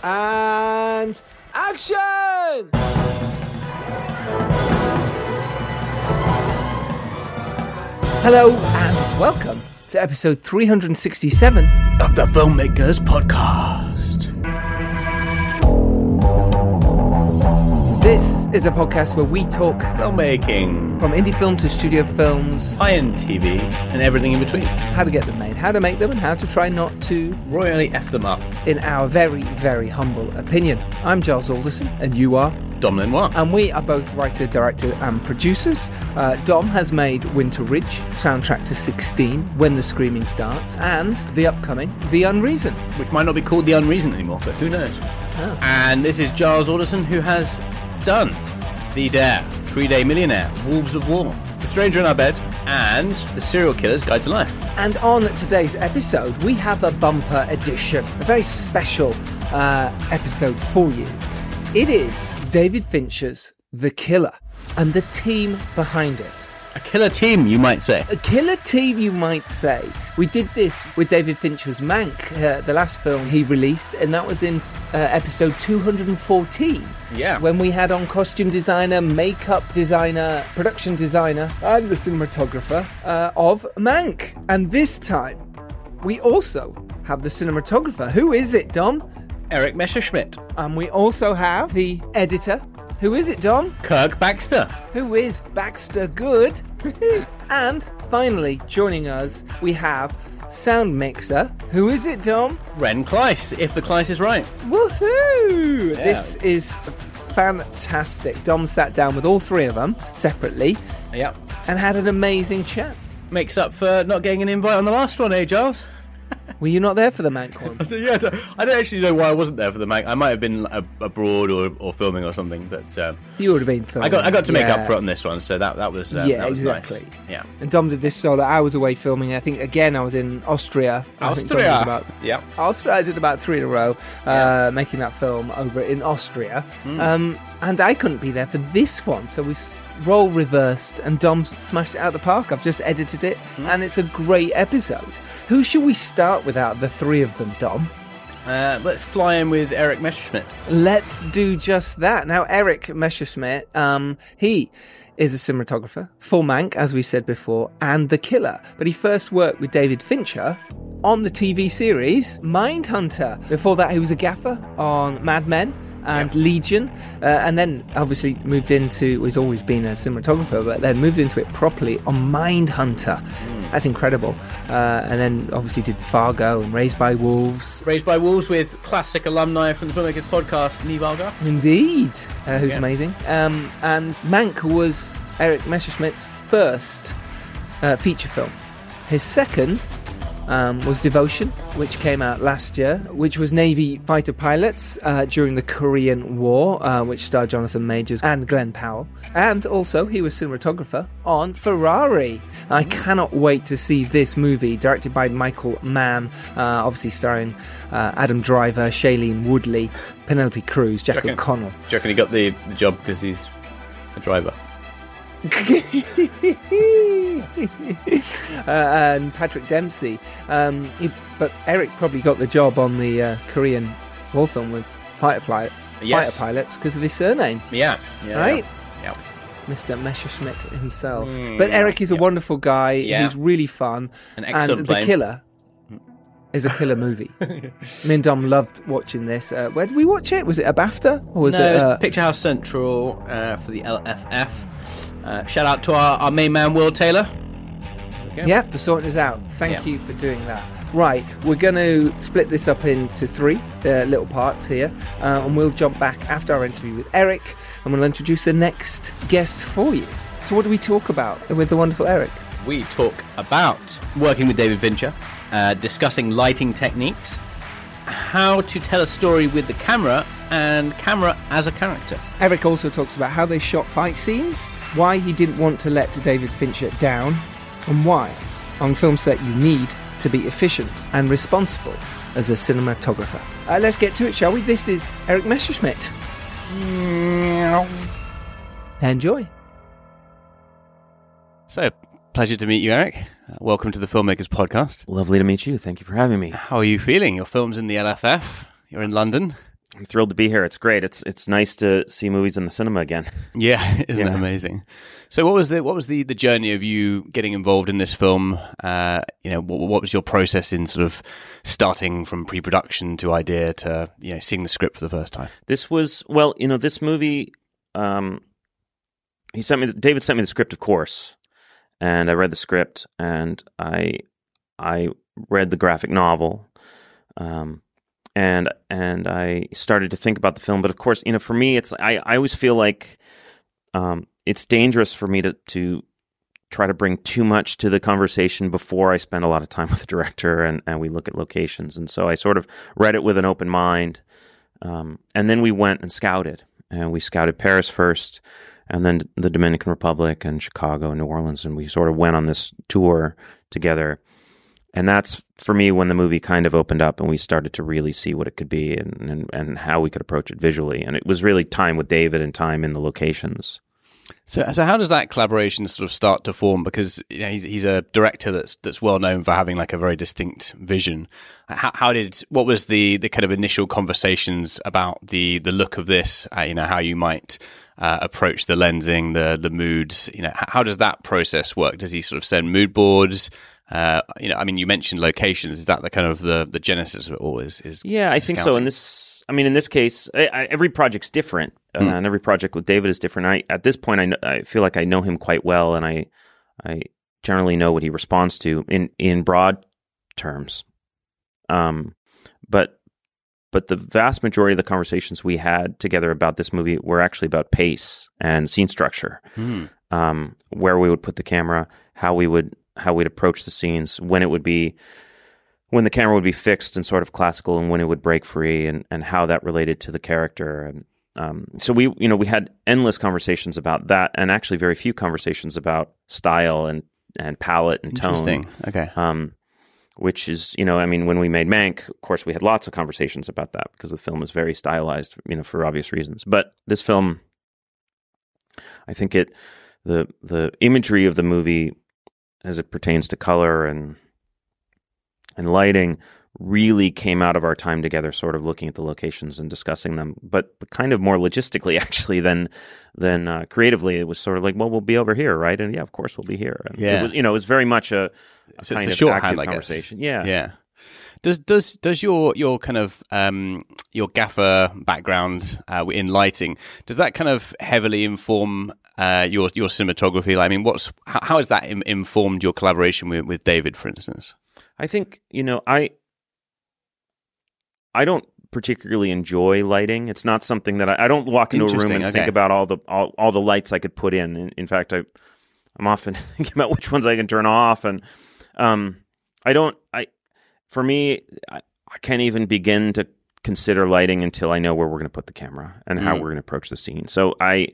And action! Hello and welcome to episode 367 of the Filmmakers Podcast. This is a podcast where we talk filmmaking, from indie film to studio films, high-end TV, and everything in between. how to get them made, how to make them, and how to try not to, Royally f them up. in our very, very humble opinion. I'm Giles Alderson, and you are Dom Lenoir. and we are both writer, director, and producers. Uh, Dom has made Winter Ridge, soundtrack to 16, When the Screaming Starts, and the upcoming The Unreason. which might not be called The Unreason anymore, but who knows? And this is Giles Alderson, who has done The Dare, Three Day Millionaire, Wolves of War, The Stranger in Our Bed, and The Serial Killer's Guide to Life. And on today's episode, we have a bumper edition, a very special uh, episode for you. It is David Fincher's The Killer and the team behind it. A killer team, you might say. A killer team, you might say. We did this with David Fincher's Mank, uh, the last film he released, and that was in uh, episode 214. Yeah. When we had on costume designer, makeup designer, production designer, and the cinematographer uh, of Mank. And this time, we also have the cinematographer. Who is it, Dom? Erik Messerschmidt, And we also have the editor. Who is it, Dom? Kirk Baxter, who is Baxter Good. and finally, joining us, we have sound mixer. Who is it, Dom? Ren Klyce, if the Klyce is right. Woohoo! This is fantastic. Dom sat down with all three of them separately Yep. and had an amazing chat. Makes up for not getting an invite on the last one, eh, Giles? Were you not there for the Mank one? yeah, I don't- I don't actually know why I wasn't there for the Mank. I might have been abroad or, or filming or something, but um, You would have been filming. I got I got to make yeah. up for it on this one, so that that was uh, Yeah, that was exactly. nice. Yeah, And Dom did this solo. I was away filming. I think again I was in Austria. I think Dom did Austria. about- Yeah. Austria. I did about three in a row, uh, making that film over in Austria. Hmm. Um, and I couldn't be there for this one, so we role reversed, and Dom smashed it out of the park. I've just edited it, Hmm. and it's a great episode. Who should we start with out of the three of them, Dom? Uh, let's fly in with Erik Messerschmidt. Let's do just that. Now, Erik Messerschmidt, um, he is a cinematographer for Mank, as we said before, and The Killer. But he first worked with David Fincher on the TV series Mindhunter. Before that, he was a gaffer on Mad Men and Legion, uh, and then obviously moved into. He's always been a cinematographer, but then moved into it properly on Mindhunter. That's incredible. Uh, and then obviously did Fargo and Raised by Wolves. Raised by Wolves with classic alumni from the Filmmakers podcast, Algar. Indeed, uh, who's Yeah. amazing. Um, and Mank was Erik Messerschmidt's first uh, feature film. His second um, was Devotion, which came out last year, which was Navy fighter pilots uh, during the Korean War, uh, which starred Jonathan Majors and Glenn Powell. And also, he was cinematographer on Ferrari. I cannot wait to see this movie, directed by Michael Mann, uh, obviously starring uh, Adam Driver, Shailene Woodley, Penelope Cruz, Jack O'Connell. Do you reckon he got the, the job because he's a driver? uh, and Patrick Dempsey. Um, he, but Erik probably got the job on the uh, Korean war film with fighter, pilot, Yes. fighter pilots because of his surname, Yeah. yeah right? Yeah. Mr. Messerschmidt himself. but Erik is a wonderful guy. Yeah. He's really fun. An excellent and The. Killer is a killer movie. Me and Dom loved watching this. Uh, where did we watch it? Was it a BAFTA or was no, it? it's Uh, Picture House Central uh, for the LFF. Uh, shout out to our, our main man, Will Taylor. Yeah, for sorting us out. Thank Yeah. you for doing that. Right, we're going to split this up into three uh, little parts here, uh, and we'll jump back after our interview with Erik, and we'll introduce the next guest for you. So, what do we talk about with the wonderful Erik? We talk about working with David Fincher, uh, discussing lighting techniques, how to tell a story with the camera, and camera as a character. Erik also talks about how they shot fight scenes, why he didn't want to let David Fincher down, and why, on film set, you need to be efficient and responsible as a cinematographer. Uh, let's get to it, shall we? This is Erik Messerschmidt. Enjoy. So, pleasure to meet you, Erik. Uh, welcome to the Filmmakers Podcast. Lovely to meet you. Thank you for having me. How are you feeling? Your film's in the LFF. You're in London. I'm thrilled to be here. It's great. It's it's nice to see movies in the cinema again. Yeah, isn't Yeah. amazing? So, what was the what was the, the journey of you getting involved in this film? Uh, you know, what, what was your process in sort of starting from pre-production to idea to you know seeing the script for the first time? This was well, you know, this movie. Um, he sent me. The, David sent me the script, of course, and I read the script, and I I read the graphic novel, um, and and I started to think about the film. But of course, you know, for me, it's I I always feel like um, it's dangerous for me to to try to bring too much to the conversation before I spend a lot of time with the director and, and we look at locations. And so I sort of read it with an open mind. Um, and then we went and scouted. And we scouted Paris first, and then the Dominican Republic and Chicago and New Orleans. And we sort of went on this tour together. And that's for me when the movie kind of opened up and we started to really see what it could be and, and, and how we could approach it visually. And it was really time with David and time in the locations. So, so how does that collaboration sort of start to form? Because you know, he's he's a director that's that's well known for having like a very distinct vision. How, how did what was the the kind of initial conversations about the the look of this? Uh, you know, how you might uh, approach the lensing, the the moods. You know, how does that process work? Does he sort of send mood boards? Uh, you know, I mean, you mentioned locations. Is that the kind of the the genesis of it all? Is is Yeah, I think so. In this, I mean, in this case, I, I, every project's different, uh, Hmm. and every project with David is different. I at this point, I, I feel like I know him quite well, and I I generally know what he responds to in in broad terms. Um, but but the vast majority of the conversations we had together about this movie were actually about pace and scene structure Hmm. um, where we would put the camera, how we would how we'd approach the scenes, when it would be when the camera would be fixed and sort of classical, and when it would break free, and and how that related to the character. And um, so we you know we had endless conversations about that, and actually very few conversations about style and and palette and tone. interesting. Okay. Um, which is, you know, I mean, when we made Mank, of course, we had lots of conversations about that because the film is very stylized, you know, for obvious reasons. But this film, I think it, the the imagery of the movie, as it pertains to color and and lighting, really came out of our time together, sort of looking at the locations and discussing them, but, but kind of more logistically actually than than uh, creatively. It was sort of like, well, we'll be over here, right? And yeah, of course, we'll be here. And Yeah. it was, you know, it was very much a, a So kind of shorthand, active guess. conversation. Yeah, Yeah. Does does does your your kind of um, your gaffer background uh, in lighting does that kind of heavily inform uh, your your cinematography? Like, I mean, what's how, how has that Im- informed your collaboration with, with David, for instance? I think you know I I don't particularly enjoy lighting. It's not something that I, I don't walk into a room and okay. think about all the all, all the lights I could put in. In, in fact, I I'm often thinking about which ones I can turn off, and um, I don't. I for me, I, I can't even begin to consider lighting until I know where we're going to put the camera and how Mm. we're going to approach the scene. So I,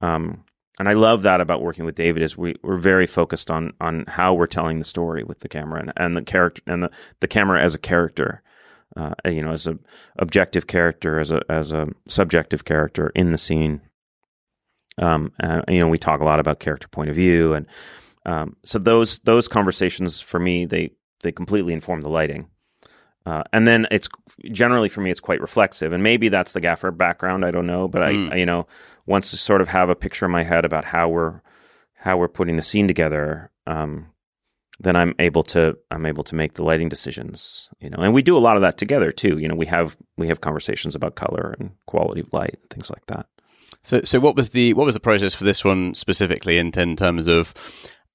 um, and I love that about working with David is we we're very focused on on how we're telling the story with the camera and, and the character and the, the camera as a character, uh, you know, as a objective character, as a as a subjective character in the scene. Um, uh, you know, we talk a lot about character point of view, and um, so those those conversations for me they they completely inform the lighting. Uh, and then it's generally for me it's quite reflexive, and maybe that's the gaffer background. I don't know, but I, I you know once to sort of have a picture in my head about how we're how we're putting the scene together. Um, then I'm able to I'm able to make the lighting decisions, you know, and we do a lot of that together too. You know, we have we have conversations about color and quality of light, things like that. So, so what was the what was the process for this one specifically in, in terms of?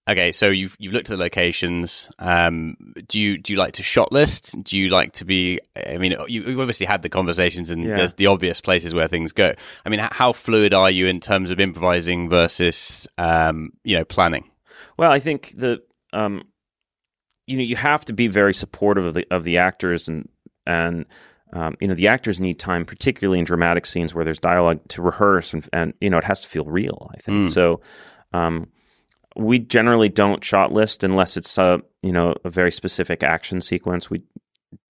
Okay, so you've you've looked at the locations. Um, do you do you like to shot list? Do you like to be? I mean, you, have obviously had the conversations, and Yeah. there's the obvious places where things go. I mean, how fluid are you in terms of improvising versus um, you know planning? Well, I think the um, you know you have to be very supportive of the of the actors and and um, you know the actors need time, particularly in dramatic scenes where there's dialogue to rehearse and and you know it has to feel real. I think so. Um, we generally don't shot list unless it's a you know a very specific action sequence. We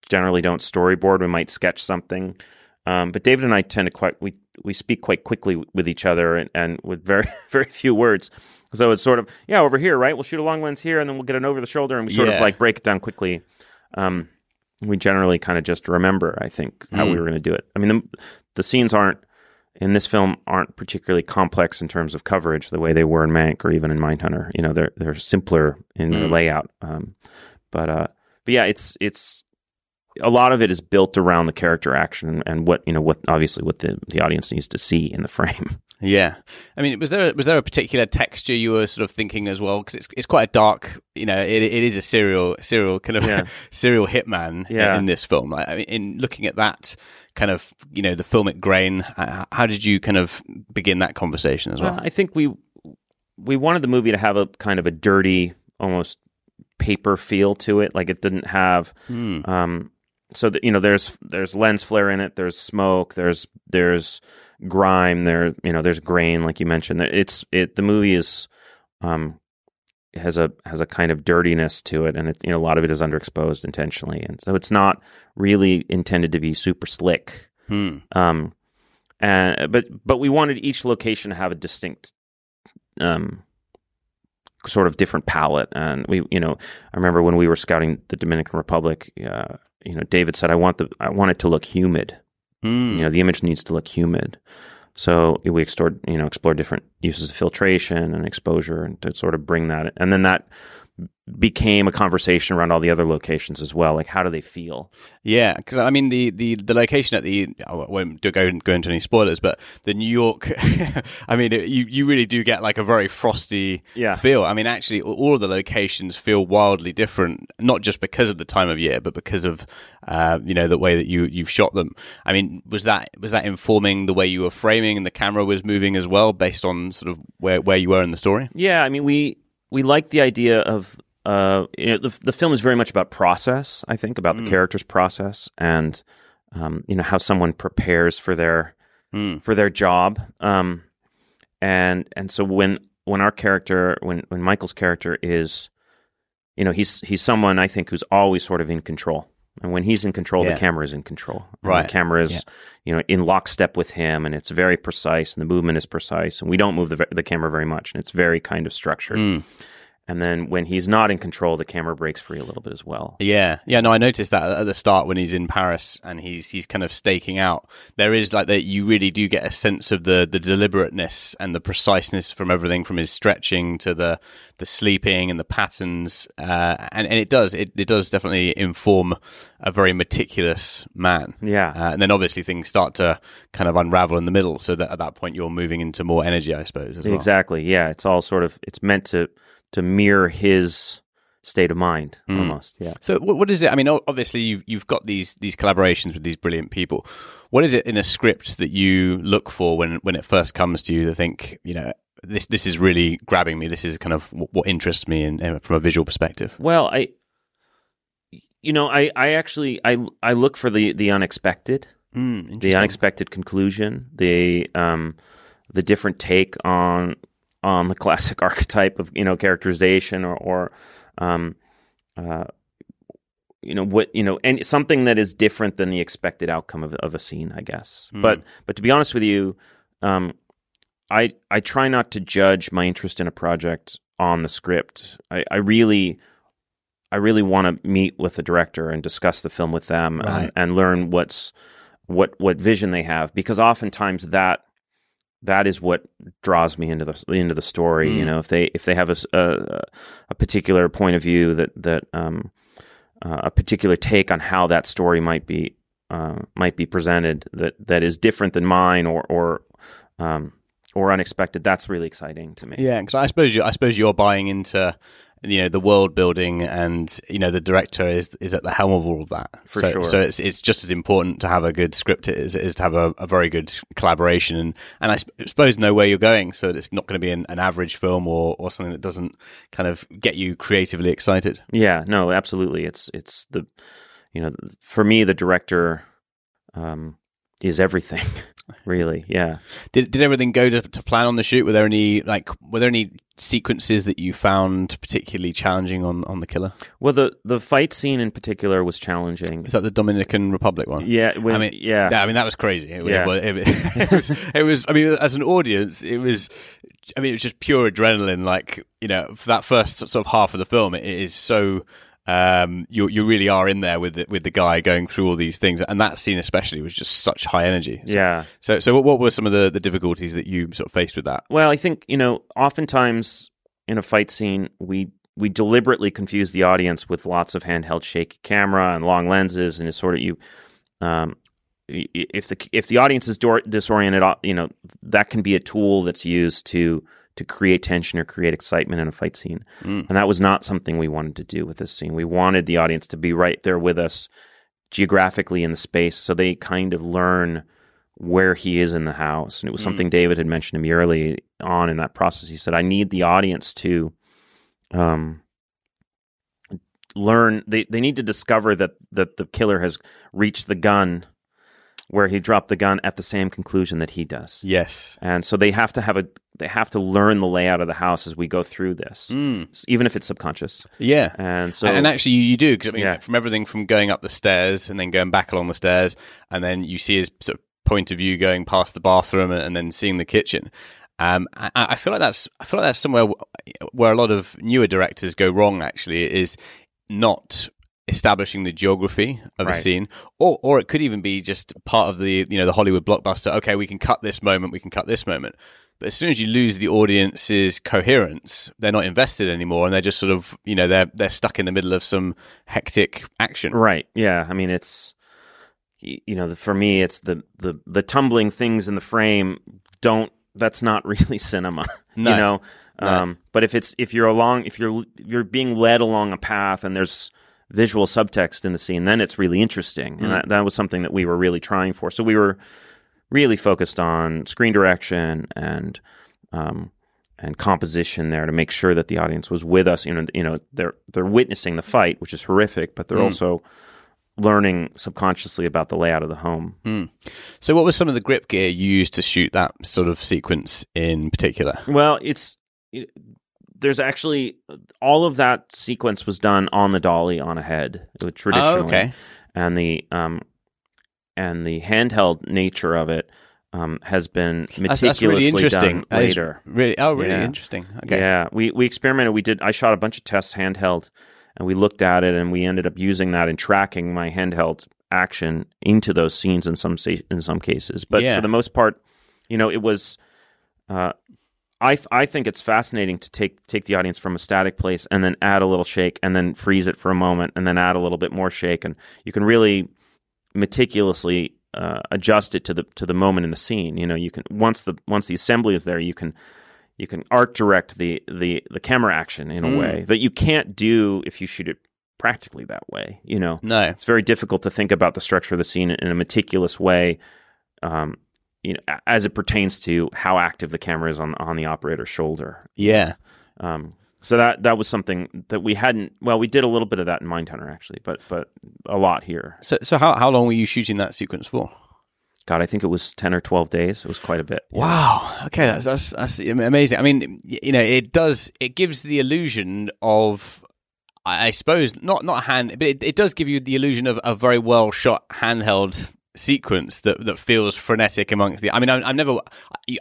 generally don't storyboard. We might sketch something. Um, but David and I tend to quite we we speak quite quickly with each other and, and with very very few words. So it's sort of yeah over here right. We'll shoot a long lens here and then we'll get an over the shoulder and we sort Yeah. of like break it down quickly. Um, we generally kind of just remember I think how we were going to do it. I mean the, the scenes aren't in this film aren't particularly complex in terms of coverage the way they were in Mank or even in Mindhunter. You know they're they're simpler in their layout. Um, but uh, but yeah, it's it's a lot of it is built around the character action and, and what you know what obviously what the the audience needs to see in the frame. Yeah, I mean, was there was there a particular texture you were sort of thinking as well? Because it's it's quite a dark, you know, it, it is a serial serial kind of Yeah. serial hitman Yeah. in this film. Like, I mean, in looking at that kind of, you know, the filmic grain, uh, how did you kind of begin that conversation as well? Well, I think we we wanted the movie to have a kind of a dirty, almost paper feel to it. Like it didn't have, um, so that you know, there's there's lens flare in it. There's smoke. There's there's grime. There you know, there's grain, like you mentioned. It's it. The movie is. Um, has a has a kind of dirtiness to it, and it, you know a lot of it is underexposed intentionally, and so it's not really intended to be super slick. Hmm. Um, and but but we wanted each location to have a distinct, um, sort of different palette. And we, you know, I remember when we were scouting the Dominican Republic, uh, you know, David said, "I want the I want it to look humid. Hmm. You know, the image needs to look humid." So we explored, you know, explored different uses of filtration and exposure, and to sort of bring that, and then that became a conversation around all the other locations as well. Like, how do they feel? Yeah, because I mean the, the, the location at the I won't do- go go into any spoilers, but the New York, I mean it, you you really do get like a very frosty Yeah. feel. I mean actually all of the locations feel wildly different, not just because of the time of year, but because of uh, you know the way that you you've shot them. I mean was that was that informing the way you were framing and the camera was moving as well, based on sort of where where you were in the story? Yeah, I mean, we we like the idea of uh, you know, the the film is very much about process. I think about the character's process and um, you know how someone prepares for their for their job. Um, and and so when when our character when when Michael's character is, you know, he's he's someone I think who's always sort of in control. And when he's in control, Yeah. the camera is in control. Right. The camera is, Yeah. you know, in lockstep with him, and it's very precise, and the movement is precise, and we don't move the the camera very much, and it's very kind of structured. Mm. And then when he's not in control, the camera breaks free a little bit as well. Yeah, yeah. No, I noticed that at the start when he's in Paris and he's he's kind of staking out. There is like that. You really do get a sense of the the deliberateness and the preciseness from everything from his stretching to the the sleeping and the patterns. Uh, and and it does it it does definitely inform a very meticulous man. Yeah. Uh, and then obviously things start to kind of unravel in the middle. So that at that point you're moving into more energy, I suppose. As well. Exactly. Yeah, it's all sort of it's meant to to mirror his state of mind Hmm. almost. Yeah. So what, what is it? I mean, obviously you've you've got these these collaborations with these brilliant people. What is it in a script that you look for when when it first comes to you to think, you know, this this is really grabbing me. This is kind of what, what interests me in, in, from a visual perspective. Well, I you know, I I actually I I look for the the unexpected. Mm, the unexpected conclusion, the um, the different take on on the classic archetype of you know characterization or, or um, uh, you know what you know and something that is different than the expected outcome of, of a scene, I guess. But but to be honest with you, um, I I try not to judge my interest in a project on the script. I, I really I really want to meet with the director and discuss the film with them Right. and, and learn what's what what vision they have because oftentimes that that is what draws me into the into the story. Mm. You know, if they if they have a a particular point of view that that um, uh, a particular take on how that story might be uh, might be presented that that is different than mine or or um, or unexpected. That's really exciting to me. Yeah, because I suppose you, I suppose you're buying into you know the world building, and you know the director is is at the helm of all of that. For so, sure. So it's it's just as important to have a good script as it is to have a, a very good collaboration, and and I sp- suppose know where you're going, so that it's not going to be an, an average film or or something that doesn't kind of get you creatively excited. Yeah, no, absolutely. It's it's the you know for me the director um, is everything. really, yeah. Did did everything go to, to plan on the shoot? Were there any like were there any sequences that you found particularly challenging on on the killer? Well, the the fight scene in particular was challenging. Is that the Dominican Republic one? Yeah, when, I mean, yeah, I mean that was crazy. It, Yeah. it, it, it was, it was. I mean, as an audience, it was. I mean, it was just pure adrenaline. Like you know, for that first sort of half of the film, it is so. Um, you you really are in there with the, with the guy going through all these things, and that scene especially was just such high energy. So, yeah. So so what, what were some of the, the difficulties that you sort of faced with that? Well, I think you know, oftentimes in a fight scene, we we deliberately confuse the audience with lots of handheld shaky camera and long lenses, and it's sort of you. Um, if the if the audience is disoriented, uh, you know that can be a tool that's used to to create tension or create excitement in a fight scene, Mm. and that was not something we wanted to do with this scene. We wanted the audience to be right there with us, geographically in the space, so they kind of learn where he is in the house. And it was something David had mentioned to me early on in that process. He said, I need the audience to um, learn, they, they need to discover that, that the killer has reached the gun where he dropped the gun at the same conclusion that he does. Yes. And so they have to have a, they have to learn the layout of the house as we go through this, Mm. even if it's subconscious. Yeah. And so, and actually, you, you do because I mean, Yeah. from everything from going up the stairs and then going back along the stairs, and then you see his sort of point of view going past the bathroom and, and then seeing the kitchen. Um, I, I feel like that's I feel like that's somewhere where a lot of newer directors go wrong. Actually, is not establishing the geography of a scene, or or it could even be just part of the you know the Hollywood blockbuster. Okay, we can cut this moment, we can cut this moment. But as soon as you lose the audience's coherence, they're not invested anymore, and they're just sort of you know they're they're stuck in the middle of some hectic action. Right. Yeah. I mean, it's you know, the- for me, it's the the the tumbling things in the frame. Don't. That's not really cinema. No. You know. No. Um, but if it's if you're along if you're if you're being led along a path and there's visual subtext in the scene, then it's really interesting, and that, that was something that we were really trying for. So we were really focused on screen direction and um, and composition there to make sure that the audience was with us. You know, you know, they're they're witnessing the fight, which is horrific, but they're Mm. also learning subconsciously about the layout of the home. Hmm. So, what was some of the grip gear you used to shoot that sort of sequence in particular? Well, it's it, there's actually all of that sequence was done on the dolly on a head uh, traditionally, Oh, okay. and the um and the handheld nature of it um, has been meticulously that's really interesting. done later. really, oh, really Yeah. interesting. Okay. Yeah, we we experimented. We did. I shot a bunch of tests handheld, and we looked at it, and we ended up using that and tracking my handheld action into those scenes in some in some cases. But Yeah. for the most part, you know, it was. Uh, I, I think it's fascinating to take take the audience from a static place and then add a little shake and then freeze it for a moment and then add a little bit more shake and you can really meticulously uh, adjust it to the to the moment in the scene. You know, you can once the once the assembly is there, you can you can art direct the the the camera action in a Mm. way that you can't do if you shoot it practically that way. You know, No. it's very difficult to think about the structure of the scene in a meticulous way. Um, you know, as it pertains to how active the camera is on on the operator's shoulder. Yeah. Um, so that that was something that we hadn't. Well, we did a little bit of that in Mindhunter actually, but but a lot here. So, so how how long were you shooting that sequence for? God, I think it was ten or twelve days. It was quite a bit. Wow. Okay, that's that's that's amazing. I mean, you know, it does it gives the illusion of I I suppose not not a hand, but it, it does give you the illusion of a very well shot handheld sequence that that feels frenetic amongst the. I mean, I'm, I'm never.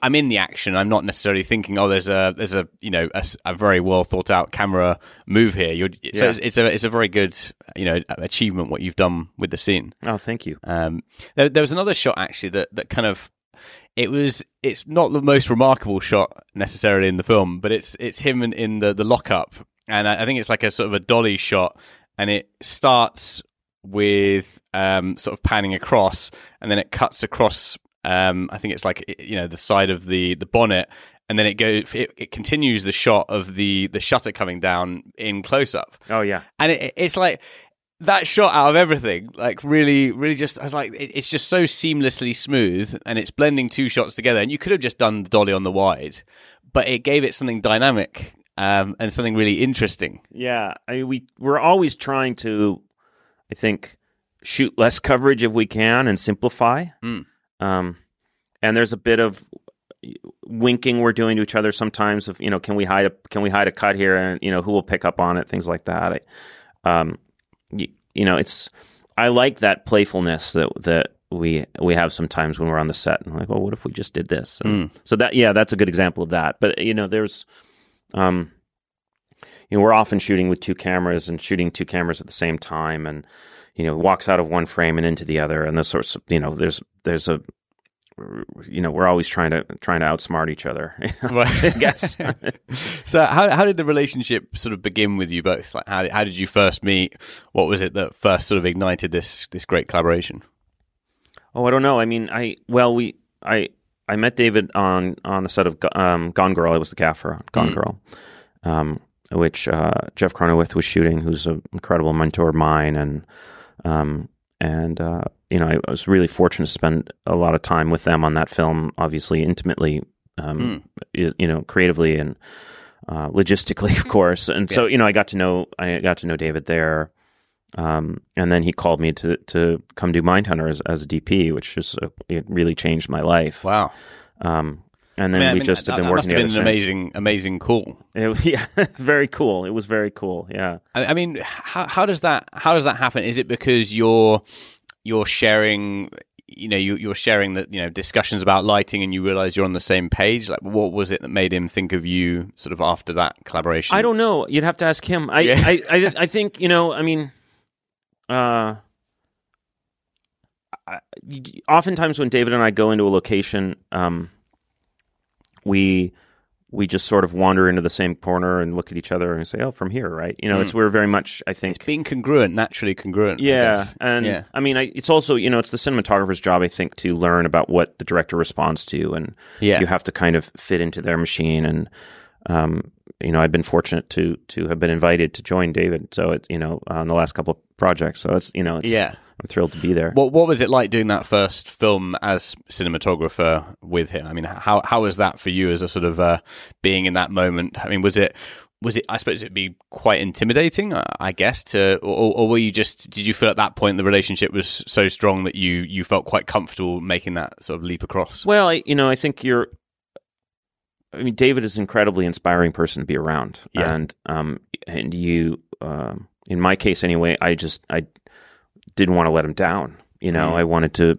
I'm in the action. I'm not necessarily thinking, oh, there's a there's a you know a very well thought out camera move here. You're, so Yeah. it's, it's a it's a very good you know achievement what you've done with the scene. Oh, thank you. Um, there, there was another shot actually that, that kind of it was it's not the most remarkable shot necessarily in the film, but it's it's him in, in the the lockup, and I, I think it's like a sort of a dolly shot, and it starts with um, sort of panning across, and then it cuts across. Um, I think it's like you know the side of the the bonnet, and then it goes. It, it continues the shot of the the shutter coming down in close up Oh yeah. and it, it's like that shot out of everything like really really just i was like it, it's just so seamlessly smooth and it's blending two shots together and you could have just done the dolly on the wide but it gave it something dynamic um, and something really interesting Yeah, I mean, we we're always trying to, I think, shoot less coverage if we can and simplify. Mm. Um, and there's a bit of winking we're doing to each other sometimes. Of you know, can we hide a can we hide a cut here, and you know, who will pick up on it, things like that. I, um, you, you know, it's I like that playfulness that that we we have sometimes when we're on the set and like, well, what if we just did this? And So that yeah, that's a good example of that. But you know, there's um, you know, we're often shooting with two cameras and shooting two cameras at the same time, and you know, walks out of one frame and into the other, and those sorts. Of, you know, there's there's a you know, we're always trying to trying to outsmart each other. I guess. so how, how did the relationship sort of begin with you both like how, how did you first meet what was it that first sort of ignited this this great collaboration Oh, I don't know. I mean, I well, we I I met David on on the set of um, Gone Girl. I was the gaffer on Gone Girl, um, which uh, Jeff Cronenweth was shooting, who's an incredible mentor of mine, and um, and uh, you know, I, I was really fortunate to spend a lot of time with them on that film. Obviously, intimately, um, you, you know, creatively and uh, logistically, of course. And so, you know, I got to know I got to know David there. Um, and then he called me to to come do Mindhunter as, as a DP, which just uh, it really changed my life. wow Um, and then I mean, I we mean, just have been that working must have together been an amazing amazing call It was, yeah, very cool. It was very cool. Yeah. I, I mean, how how does that how does that happen? Is it because you're you're sharing, you know, you, you're sharing that you know discussions about lighting, and you realize you're on the same page? Like, what was it that made him think of you sort of after that collaboration? I don't know. You'd have to ask him. I, Yeah. I, I, I think you know. I mean, uh, I, oftentimes when David and I go into a location, um, we we just sort of wander into the same corner and look at each other and say, "Oh, from here, right?" You know, it's we're very much. I think It's being congruent, naturally congruent. Yeah, guess. and yeah. I mean, I, it's also you know it's the cinematographer's job, I think, to learn about what the director responds to, and Yeah. you have to kind of fit into their machine. And um, you know, I've been fortunate to to have been invited to join David, so it's you know on the last couple of projects, so it's you know, it's, Yeah. I'm thrilled to be there. What what was it like doing that first film as cinematographer with him? I mean, how how was that for you as a sort of uh, being in that moment? I mean, was it was it? I suppose it'd be quite intimidating, uh, I guess. To or, or were you just did you feel at that point the relationship was so strong that you you felt quite comfortable making that sort of leap across? Well, I, you know, I think you're. I mean, David is an incredibly inspiring person to be around, Yeah. and um, and you, um, in my case anyway, I just I didn't want to let him down. You know, Mm. I wanted to,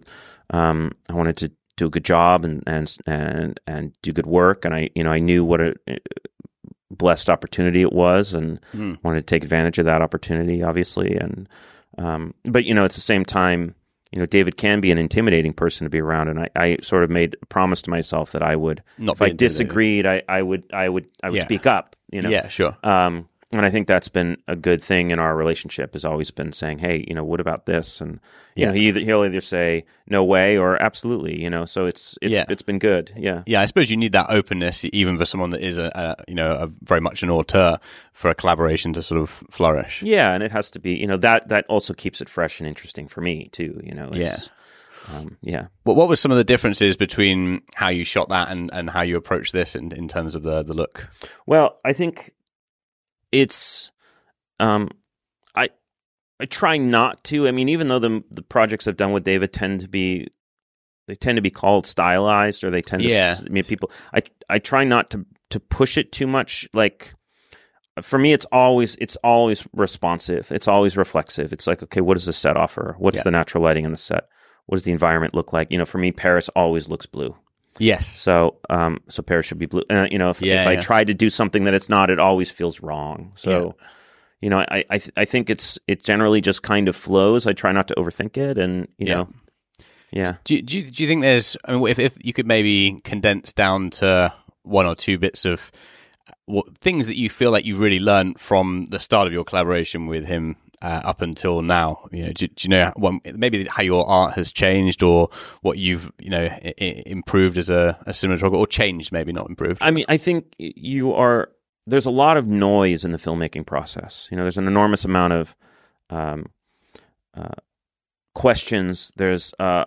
um, I wanted to do a good job and and and and do good work, and I, you know, I knew what a uh, blessed opportunity it was, and Mm. wanted to take advantage of that opportunity, obviously, and um, but you know, at the same time you know, David can be an intimidating person to be around, and I, I sort of made a promise to myself that I would, Not if I disagreed, I, I would, I would, I would Yeah. speak up. You know, Yeah, sure. Um, and I think that's been a good thing in our relationship. Has always been saying, "Hey, you know, what about this?" And you Yeah. know, he either, he'll either say "No way" or "Absolutely." You know, so it's it's Yeah. it's been good. Yeah. Yeah, I suppose you need that openness, even for someone that is a, a you know a, very much an auteur, for a collaboration to sort of flourish. Yeah, and it has to be, you know, that that also keeps it fresh and interesting for me too. You know, it's, um, yeah. What what were some of the differences between how you shot that and, and how you approached this in, in terms of the the look? Well, I think it's um I I try not to. I mean, even though the the projects I've done with David tend to be they tend to be called stylized or they tend to Yeah. s- I mean people I I try not to to push it too much like for me it's always it's always responsive. It's always reflexive. It's like, okay, what does the set offer? What's Yeah. the natural lighting in the set? what does the environment look like? You know, for me, Paris always looks blue. Yes. So, um, so Paris should be blue. Uh, you know, if, Yeah, if I yeah. try to do something that it's not, it always feels wrong. So, you know, I I, th- I think it's it generally just kind of flows. I try not to overthink it, and you Yeah. know, yeah. Do you, do you, do you think there's, I mean, if, if you could maybe condense down to one or two bits of what, things that you feel like you've really learned from the start of your collaboration with him uh, up until now, you know, do, do you know maybe how your art has changed or what you've, you know, I- I- improved as a, a cinematographer or changed, maybe not improved? I mean, I think you are. There's a lot of noise in the filmmaking process. You know, there's an enormous amount of um, uh, questions. There's uh,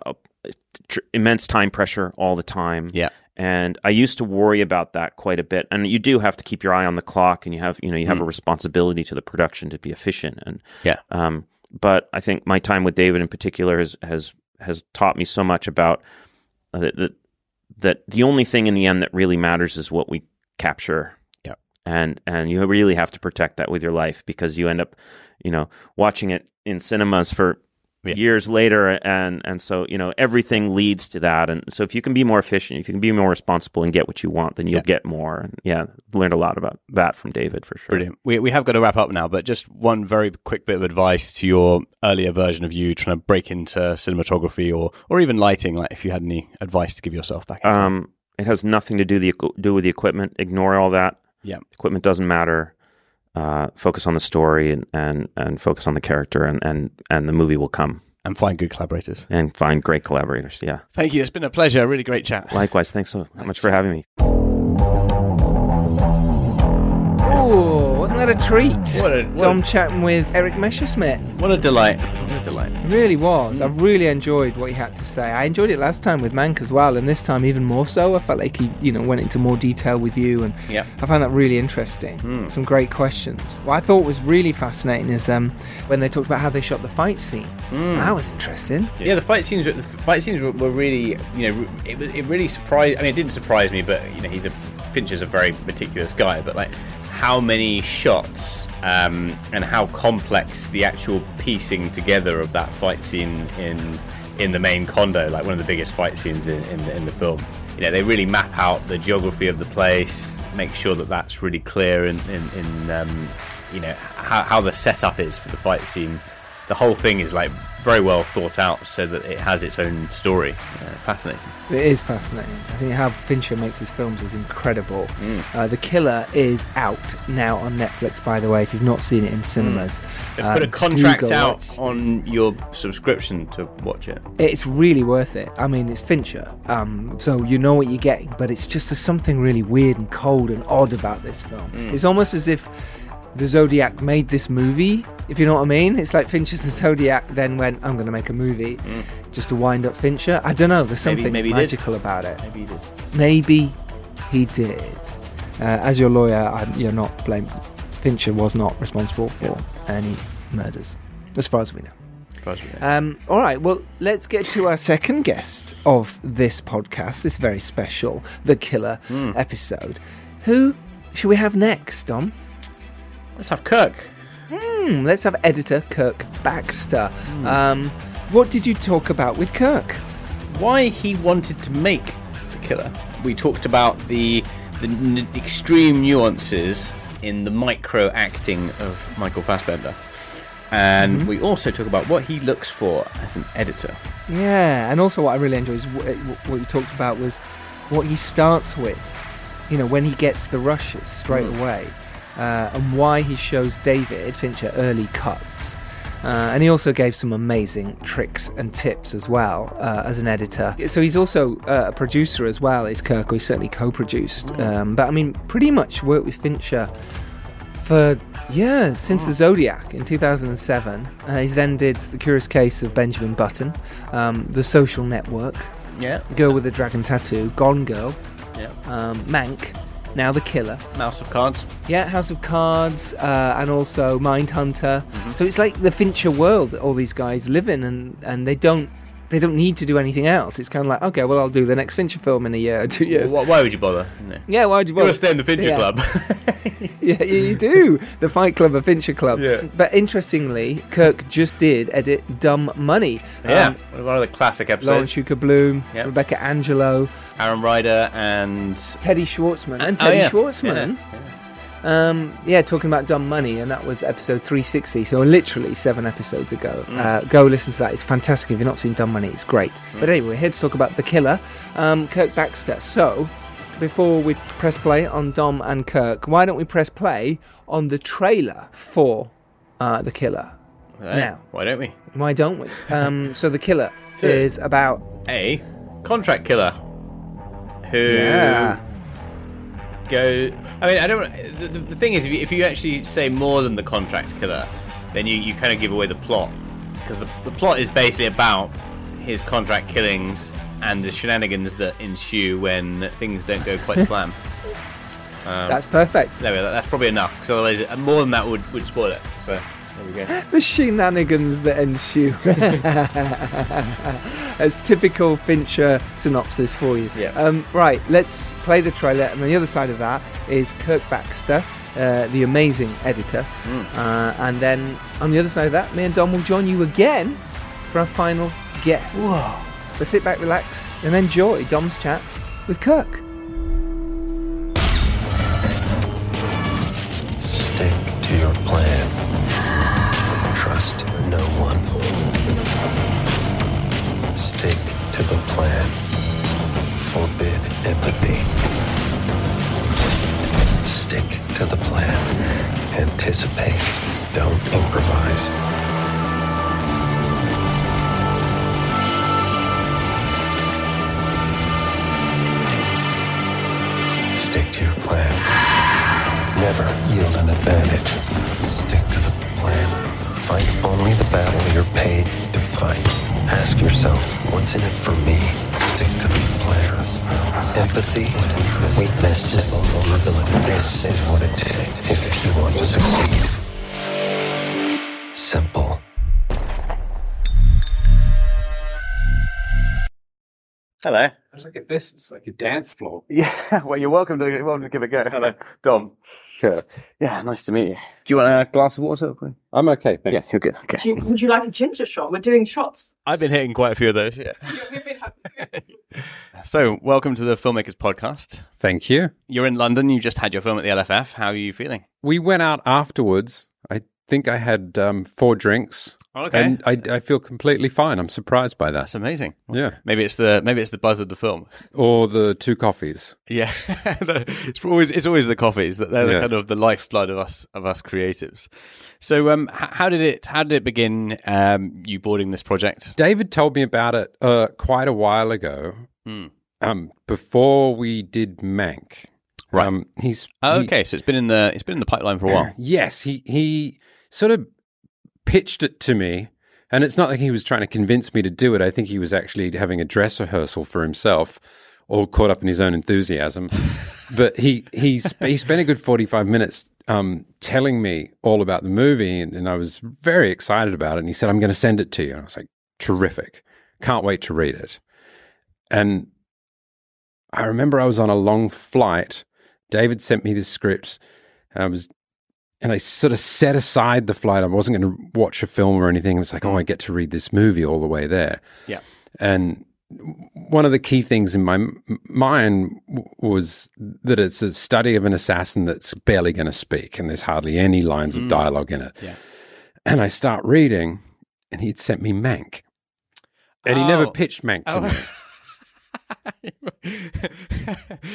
tr- immense time pressure all the time. Yeah. And I used to worry about that quite a bit. And you do have to keep your eye on the clock, and you have you know you have a responsibility to the production to be efficient. And Yeah. um, but I think my time with David in particular has has has taught me so much about uh, that, that that the only thing in the end that really matters is what we capture. Yeah. And and you really have to protect that with your life because you end up, you know, watching it in cinemas for Yeah. years later and and so, you know, everything leads to that. And so if you can be more efficient, if you can be more responsible and get what you want, then you'll Yeah. get more. And yeah, learned a lot about that from David for sure. Brilliant. We, we have got to wrap up now, but just one very quick bit of advice to your earlier version of you trying to break into cinematography or, or even lighting, like if you had any advice to give yourself back. Um, it has nothing to do the do with the equipment. Ignore all that. Yeah. equipment doesn't matter. Uh, focus on the story and, and, and focus on the character, and, and, and the movie will come. and find good collaborators. And find great collaborators. Yeah. Thank you. It's been a pleasure. A really great chat. Likewise. Thanks so much for having me. Oh, wasn't that a treat? What a- what Dom a- chatting with Erik Messerschmidt. What a delight. It really was. I really enjoyed what he had to say. I enjoyed it last time with Mank as well, and this time even more so. I felt like he, you know, went into more detail with you, and Yeah. I found that really interesting. Some great questions. What I thought was really fascinating is um, when they talked about how they shot the fight scenes. That was interesting. Yeah, the fight scenes. were- The fight scenes were, were really, you know, it, it really surprised. I mean, it didn't surprise me, but you know, he's a Fincher's a very meticulous guy. But like, how many shots um, and how complex the actual piecing together of that fight scene in in the main condo, like one of the biggest fight scenes in, in, the, in the film. You know, they really map out the geography of the place, make sure that that's really clear in, in, in um, you know, how, how the setup is for the fight scene. The whole thing is like very well thought out so that it has its own story. Uh, fascinating. It is fascinating. I think how Fincher makes his films is incredible. Uh, the Killer is out now on Netflix, by the way, if you've not seen it in cinemas. So Uh, put a contract out watch on your subscription to watch it. It's really worth it. I mean, it's Fincher, um, so you know what you're getting, but it's just there's something really weird and cold and odd about this film. It's almost as if the Zodiac made this movie, if you know what I mean. It's like Fincher's The Zodiac then went, I'm going to make a movie just to wind up Fincher. I don't know, there's something maybe did. magical about it. Maybe he did. Maybe he did. Uh, as your lawyer, I'm, you're not blamed. Fincher was not responsible for any murders, as far as we know. Um, all right, well, let's get to our second guest of this podcast, this very special The Killer episode. Who should we have next, Dom? Let's have Kirk. Hmm, let's have editor Kirk Baxter. Um, what did you talk about with Kirk? why he wanted to make the killer. We talked about the the n- extreme nuances in the micro acting of Michael Fassbender, and we also talk about what he looks for as an editor. Yeah, and also what I really enjoyed is what, what you talked about was what he starts with. You know, when he gets the rushes straight away, uh, and why he shows David Fincher early cuts. Uh, and he also gave some amazing tricks and tips as well uh, as an editor. So he's also uh, a producer as well. Is Kirk? Or he's certainly co-produced. Um, but I mean, pretty much worked with Fincher for years since the Zodiac in 2007. Uh, he's then did the Curious Case of Benjamin Button, um, The Social Network, Yeah, Girl with the Dragon Tattoo, Gone Girl, yeah. um, Mank, now The Killer, Mouse of Cards. yeah, House of Cards, uh, and also Mindhunter. So it's like the Fincher world that all these guys live in, and, and they don't they don't need to do anything else. It's kind of like, okay, well, I'll do the next Fincher film in a year or two years. Why, why would you bother? No. Yeah, why'd you You bother? to stay in the Fincher Yeah. Club. yeah, you you do. The Fight Club, a Fincher Club. Yeah. But interestingly, Kirk just did edit Dumb Money. yeah, Um, one of the classic Lawrence episodes. Schuker Blum, Yep. Rebecca Angelo, Aaron Ryder and Teddy Schwartzman, and Oh, Teddy yeah. Schwartzman. Um, yeah, talking about dumb money, and that was episode 360, so literally seven episodes ago. Mm. Uh, go listen to that; it's fantastic. If you've not seen Dumb Money, it's great. Mm. But anyway, we're here to talk about the killer, um, Kirk Baxter. So, before we press play on Dom and Kirk, why don't we press play on the trailer for uh, the killer? Right. Now. Why don't we? Why don't we? Um, so the killer So- is about A contract killer who yeah. Go. I mean, I don't. The, the, thing is, if you, if you actually say more than the contract killer, then you, you kind of give away the plot because the, the plot is basically about his contract killings and the shenanigans that ensue when things don't go quite to plan. Um, That's perfect. there we go. That's probably enough because otherwise, uh, more than that would, would spoil it. So there we go. The shenanigans that ensue. As typical Fincher synopsis for you. Yeah. Um, right, let's play the trailer, and on the other side of that is Kirk Baxter, uh, the amazing editor, uh, and then on the other side of that, me and Dom will join you again for our final guess. Whoa! So sit back, relax, and enjoy Dom's chat with Kirk. To the plan. Anticipate. Don't improvise. Stick to your plan. Never yield an advantage. Stick to the plan. Fight only the battle you're paid to fight. Ask yourself, what's in it for me? Stick to the plan. Empathy, weakness, vulnerability. This is what it takes if you want to succeed. Simple. Hello. Look at this. It's like a dance floor. Yeah. Well, you're welcome to welcome to give it a go. Hello, Dom. Sure. Yeah, nice to meet you. Do you want a glass of water? I'm okay. Thanks. Yes, you're good. Okay. Do you, would you like a ginger shot? We're doing shots. I've been hitting quite a few of those. Yeah. So, welcome to the Filmmakers Podcast. Thank you. You're in London. You just had your film at the LFF. How are you feeling? We went out afterwards. Think I had um, four drinks. Okay. And I, I feel completely fine. I'm surprised by that. That's amazing. Yeah. Maybe it's the maybe it's the buzz of the film. Or the two coffees. Yeah, it's always it's always the coffees that they're the kind of the lifeblood of us of us creatives. So, um, how did it how did it begin? Um, you boarding this project? David told me about it uh, quite a while ago, Hmm. um, before we did Mank. Right. Um, he's Oh, he- okay, so it's been in the it's been in the pipeline for a while. Yes, he he sort of pitched it to me, and it's not like he was trying to convince me to do it. I think he was actually having a dress rehearsal for himself, all caught up in his own enthusiasm. but he he's he spent a good forty five minutes um, telling me all about the movie, and, and I was very excited about it. And he said, "I'm going to send it to you," and I was like, "Terrific! Can't wait to read it." And I remember I was on a long flight. David sent me this script. and I was, and I sort of set aside the flight. I wasn't going to watch a film or anything. It was like, oh, I mm. get to read this movie all the way there. Yeah. And one of the key things in my mind was that it's a study of an assassin that's barely going to speak, and there's hardly any lines of mm. dialogue in it. Yeah. And I start reading, and he'd sent me Mank. And he never Oh. pitched Mank to Oh. me.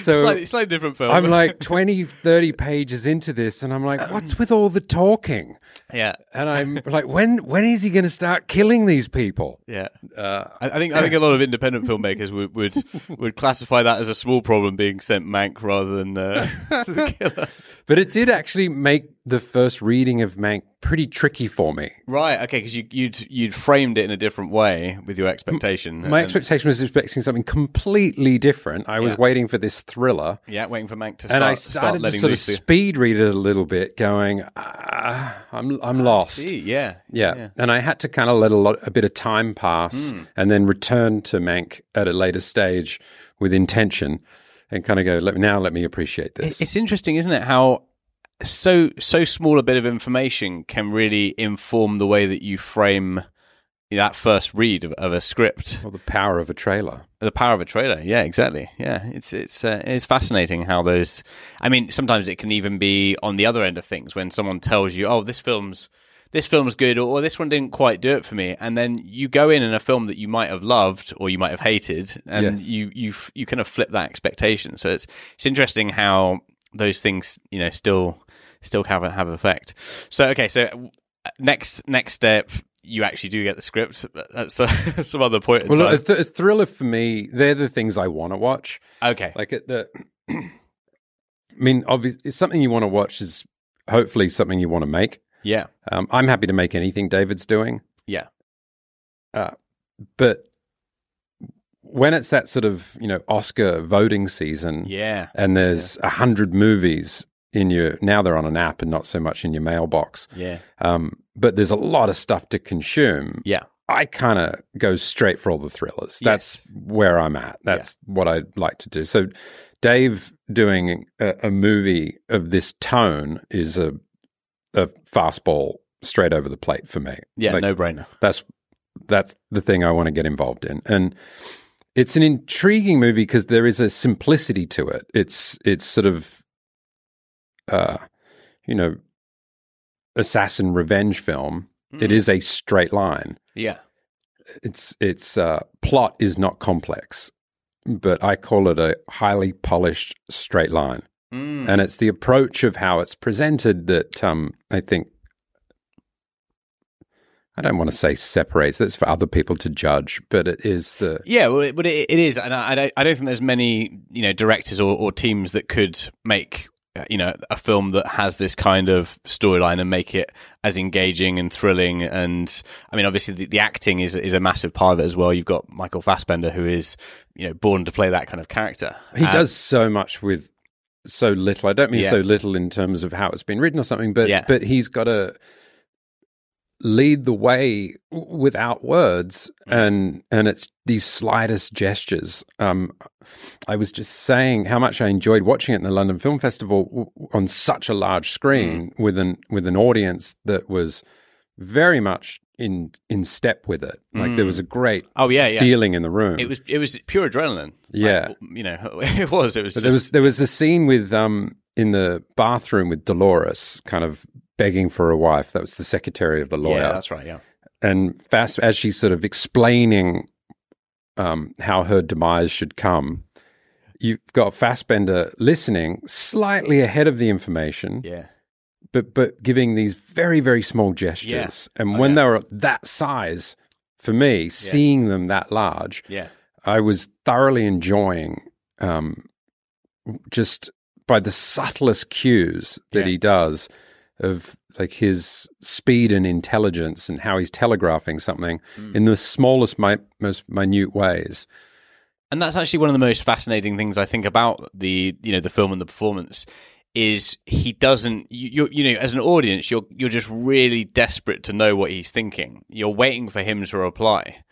So- slightly, slightly different film. I'm like 20, 30 pages into this, and I'm like, what's with all the talking? yeah, And I'm like, when when is he going to start killing these people? yeah. Uh, I, I think I think a lot of independent filmmakers would, would would classify that as a small problem being sent Mank rather than uh, the killer. but it did actually make the first reading of Mank pretty tricky for me. Right. Okay. Because you, you'd you'd framed it in a different way with your expectation. My and- expectation was expecting something completely different. I was waiting for this thriller. Yeah, waiting for Mank to start, and I start started to letting sort of speed read it a little bit, going, ah, "I'm I'm lost." See, yeah, Yeah. and I had to kind of let a lot, a bit of time pass, Hmm. and then return to Mank at a later stage with intention, and kind of go, let, "Now let me appreciate this." It's interesting, isn't it? How so so small a bit of information can really inform the way that you frame that first read of, of a script. well, the power of a trailer. The power of a trailer. Yeah, exactly. Yeah, it's it's uh, it's fascinating how those. I mean, sometimes it can even be on the other end of things when someone tells you, "Oh, this film's." This film's good, or, or this one didn't quite do it for me, and then you go in in a film that you might have loved or you might have hated, and Yes. you you you kind of flip that expectation. So it's it's interesting how those things you know still still have a, have effect. So okay, so uh, next next step, you actually do get the script. That's uh, some other point. Well, time. a, th- a thriller for me, they're the things I want to watch. okay, Like at the, I mean, obviously, something you want to watch is hopefully something you want to make. yeah, Um, I'm happy to make anything David's doing, yeah, but when it's that sort of you know Oscar voting season, yeah, and there's a hundred movies in your now they're on an app and not so much in your mailbox. yeah, Um, but there's a lot of stuff to consume. yeah. I kind of go straight for all the thrillers. That's where I'm at. That's what I like to do. So, Dave doing a, a movie of this tone is a a fastball straight over the plate for me. Yeah, Like, no brainer. that's that's the thing I want to get involved in, and it's an intriguing movie because there is a simplicity to it. It's it's sort of, uh, you know, assassin revenge film. It is a straight line. Yeah, Its its uh, plot is not complex, but I call it a highly polished straight line. Mm. And it's the approach of how it's presented that um, I think I don't want to say separates. That's for other people to judge, but it is the yeah. Well, it, but it, it is, and I, I don't, I don't think there's many you know directors or, or teams that could make you know a film that has this kind of storyline and make it as engaging and thrilling. And I mean, obviously, the, the acting is is a massive part of it as well. You've got Michael Fassbender, who is you know born to play that kind of character. he Uh, does so much with so little. I don't mean Yeah. so little in terms of how it's been written or something, but Yeah. but he's got to lead the way without words, Mm. and and it's these slightest gestures. Um, I was just saying how much I enjoyed watching it in the London Film Festival w- on such a large screen Mm. with an with an audience that was very much in in step with it. Like there was a great Oh yeah, yeah. feeling in the room. It was it was pure adrenaline. Yeah. Like, you know, it was. It was. Just, there was there was a scene with um in the bathroom with Dolores, kind of begging for a wife. That was the secretary of the lawyer, Yeah, that's right. Yeah. and fast as she's sort of explaining um, how her demise should come. You've got Fassbender listening slightly ahead of the information, Yeah. but but giving these very very small gestures. And Oh, when yeah. they were that size, for me, seeing them that large, Yeah. I was thoroughly enjoying um, just by the subtlest cues that Yeah. he does of like his speed and intelligence and how he's telegraphing something Mm. in the smallest, mi- most minute ways. and that's actually one of the most fascinating things I think about the you know the film and the performance is he doesn't you you you know as an audience you're you're just really desperate to know what he's thinking you're waiting for him to reply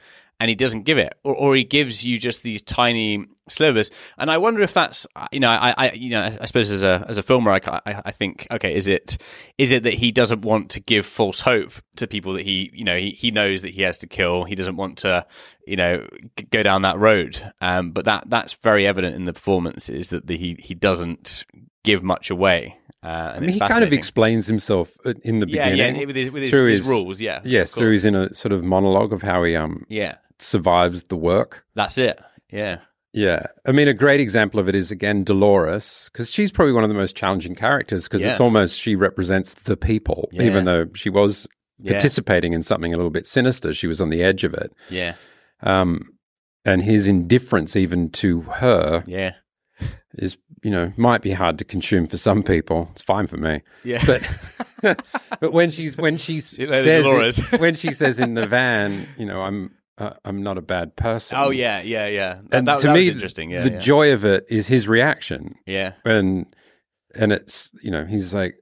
and he doesn't give it or, or he gives you just these tiny slivers and I wonder if that's you know I, I you know I suppose as a as a filmer I, I, I think okay is it is it that he doesn't want to give false hope to people that he you know he, he knows that he has to kill. He doesn't want to you know go down that road. Um, but that that's very evident in the performance is that the, he he doesn't give much away. Uh, and I mean, he kind of explains himself uh, in the beginning. yeah with his, with his, through his rules yeah Yes, of through his inner sort of monologue of how he um yeah survives the work. that's it yeah Yeah. I mean, a great example of it is again Dolores, because she's probably one of the most challenging characters because it's almost she represents the people, Yeah. even though she was Yeah. participating in something a little bit sinister. She was on the edge of it. yeah Um, and his indifference even to her yeah is you know might be hard to consume for some people. It's fine for me. Yeah. But but when she's when she s- you later, says Dolores. when she says in the van, you know, I'm uh, I'm not a bad person. Oh yeah, yeah, yeah. That, and that, to that me, was interesting. Yeah, the yeah. joy of it is his reaction, yeah, and and it's you know he's like,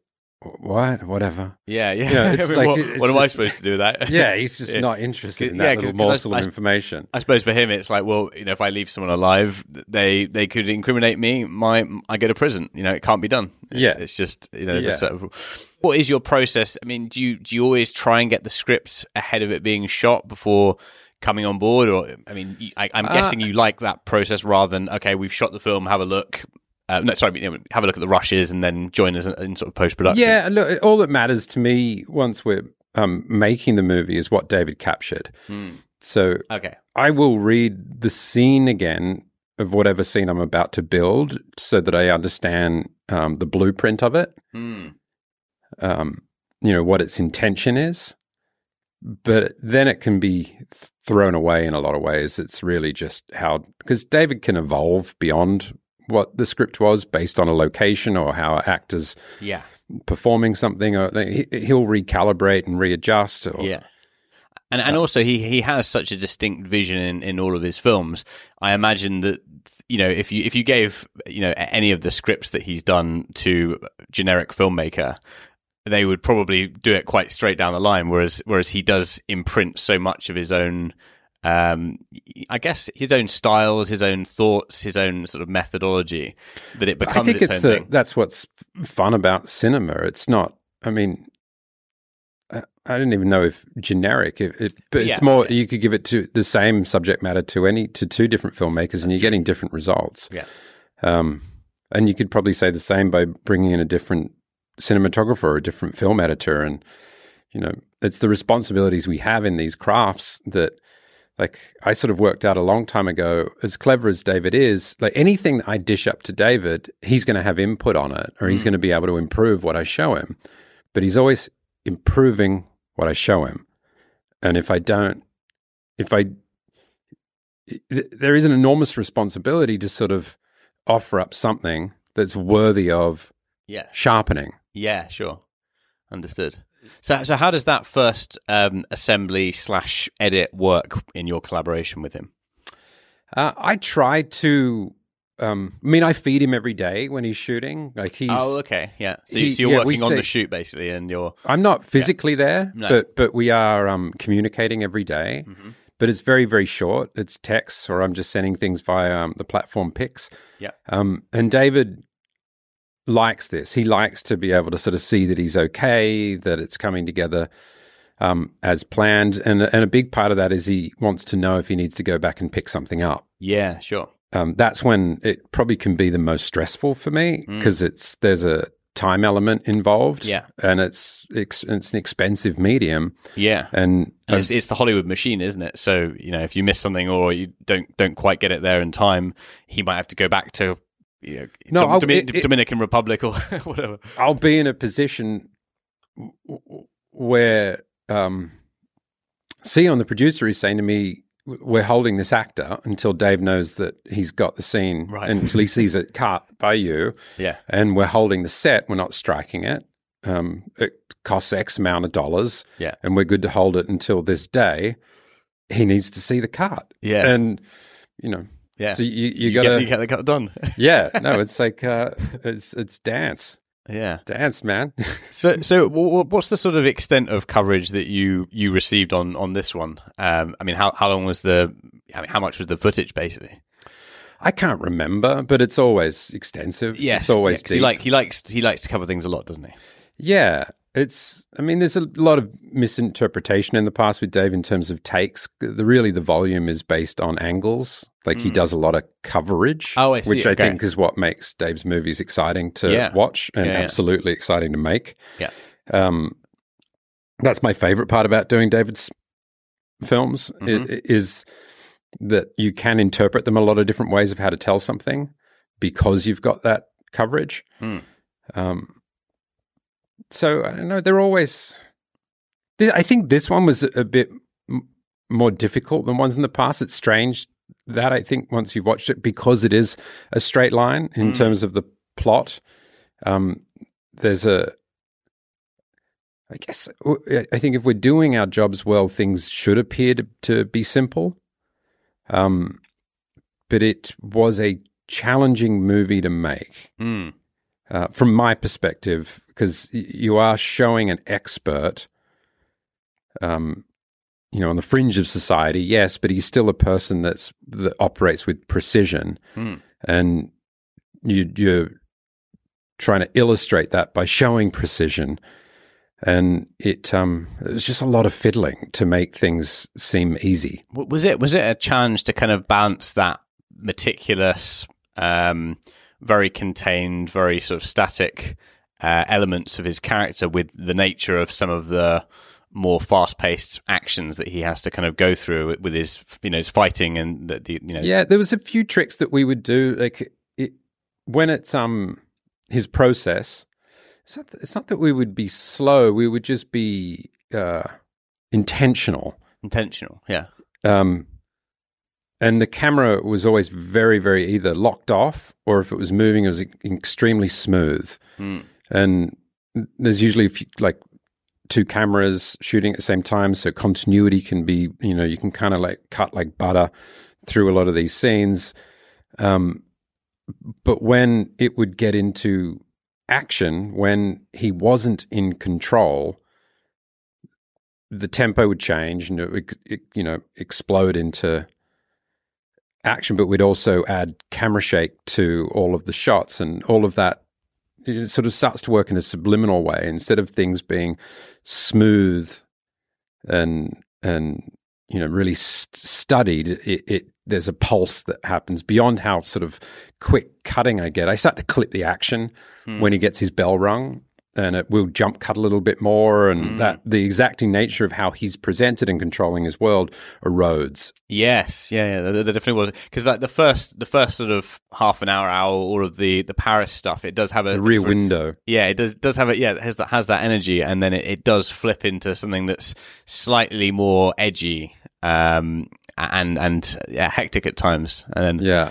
what, whatever. yeah, yeah. Yeah, it's I mean, like- what, it's what am I supposed to do with that? Yeah, he's just Yeah. not interested in Yeah, that 'cause- little I- morsel I- of information. I suppose for him, it's like, well, you know, if I leave someone alive, they they could incriminate me. My I go to prison. You know, it can't be done. It's, Yeah. it's just you know, there's a Yeah. sort of. What is your process? I mean, do you do you always try and get the script ahead of it being shot before coming on board, or I mean, I, I'm Uh, guessing you like that process rather than okay, we've shot the film, have a look. Uh, no, sorry, have a look at the rushes and then join us in, in sort of post production. Yeah, look, all that matters to me once we're um, making the movie is what David captured. Hmm. So Okay. I will read the scene again of whatever scene I'm about to build so that I understand um, the blueprint of it, Hmm. um, you know, what its intention is. But then it can be thrown away in a lot of ways. It's really just how, because David can evolve beyond what the script was based on a location or how actors Yeah. performing something, uh, or he, he'll recalibrate and readjust. Or, Yeah. And and also he he has such a distinct vision in, in all of his films. I imagine that you know if you if you gave you know any of the scripts that he's done to generic filmmaker, they would probably do it quite straight down the line. Whereas whereas he does imprint so much of his own. Um, I guess his own styles, his own thoughts, his own sort of methodology, that it becomes I think its, it's own the thing. that's what's fun about cinema. It's not. I mean, I, I don't even know if generic, if it, but Yeah, it's more. You could give it to the same subject matter to any to two different filmmakers, and you're getting different results. Yeah. Um, and you could probably say the same by bringing in a different cinematographer or a different film editor, and you know, it's the responsibilities we have in these crafts that. Like I sort of worked out a long time ago, as clever as David is, like anything that I dish up to David, he's going to have input on it, or he's mm. going to be able to improve what I show him. But he's always improving what I show him. And if I don't, if I, there is an enormous responsibility to sort of offer up something that's worthy of Yeah. sharpening. Yeah, sure. Understood. So, so how does that first um, assembly slash edit work in your collaboration with him? Uh, I try to. Um, I mean, I feed him every day when he's shooting. Like he's. oh, okay, yeah. So, he- so you're yeah, working on the shoot basically, and you're I'm not physically there, No. but but we are um, communicating every day. Mm-hmm. But it's very very short. It's text, or I'm just sending things via um, the platform Pix. Yeah. Um, and David likes this. He likes to be able to sort of see that he's okay, that it's coming together um, as planned. And and a big part of that is he wants to know if he needs to go back and pick something up. yeah, sure. Um, that's when it probably can be the most stressful for me because it's there's a time element involved. Mm. Yeah. and it's it's, it's an expensive medium, Yeah, and And it's, it's the Hollywood machine, isn't it? So you know, if you miss something or you don't don't quite get it there in time, he might have to go back to you know, No, Dom- Domin- it- it- Dominican Republic or whatever. I'll be in a position where um, Ceán, the producer, is saying to me, "We're holding this actor until Dave knows that he's got the scene, Right. until he sees it cut by you, Yeah, and we're holding the set. We're not striking it. Um, it costs X amount of dollars, Yeah. and we're good to hold it until this day. He needs to see the cut, Yeah. and you know, yeah. so you you, you, gotta, get, you get the cut done. yeah, no, it's like uh, it's it's dance, yeah. dance, man. So, so what's the sort of extent of coverage that you you received on on this one? Um, I mean, how how long was the? I mean, how much was the footage basically? I can't remember, but it's always extensive. Yes, it's always yeah, he like he likes he likes to cover things a lot, doesn't he? Yeah, it's. I mean, there's a lot of misinterpretation in the past with Dave in terms of takes. The really the volume is based on angles. Like he does a lot of coverage. Oh, I see, Which I okay. think is what makes Dave's movies exciting to Yeah. watch and Yeah, yeah. absolutely exciting to make. Yeah. Um, that's my favorite part about doing David's films i- Mhm. i- is that you can interpret them a lot of different ways of how to tell something because you've got that coverage. Hmm. Um, so I don't know. They're always. I think this one was a bit m- more difficult than ones in the past. It's strange that I think once you've watched it, because it is a straight line in terms of the plot, um, there's a. I guess I think if we're doing our jobs well, things should appear to, to be simple. Um, but it was a challenging movie to make Mm. Uh, from my perspective, because you are showing an expert, um, you know, on the fringe of society, yes, but he's still a person that's that operates with precision, Mm. and you, you're trying to illustrate that by showing precision, and it um, it was just a lot of fiddling to make things seem easy. Was it was it a challenge to kind of balance that meticulous, um, very contained, very sort of static uh, elements of his character with the nature of some of the more fast-paced actions that he has to kind of go through with his you know his fighting and the, the you know Yeah, there was a few tricks that we would do. Like it, when it's um his process, it's not, it's not that we would be slow. We would just be uh, intentional. intentional yeah Um, and the camera was always very, very either locked off or if it was moving, it was extremely smooth. Mm. And there's usually a few, like two cameras shooting at the same time, so continuity can be, you know, you can kind of like cut like butter through a lot of these scenes. Um, but when it would get into action, when he wasn't in control, the tempo would change and it would, it, you know, explode into action. But we'd also add camera shake to all of the shots, and all of that it sort of starts to work in a subliminal way instead of things being smooth and and you know really st- studied. It, it there's a pulse that happens beyond how sort of quick cutting I get. I start to clip the action hmm. when he gets his bell rung, and it will jump cut a little bit more, and that the exacting nature of how he's presented and controlling his world erodes. Yes, yeah, yeah, there definitely was because like the first, the first sort of half an hour, hour, all of the the Paris stuff, it does have a The rear window. Yeah, it does does have it. Yeah, it has that has that energy, and then it, it does flip into something that's slightly more edgy, um, and and yeah, hectic at times, and then Yeah.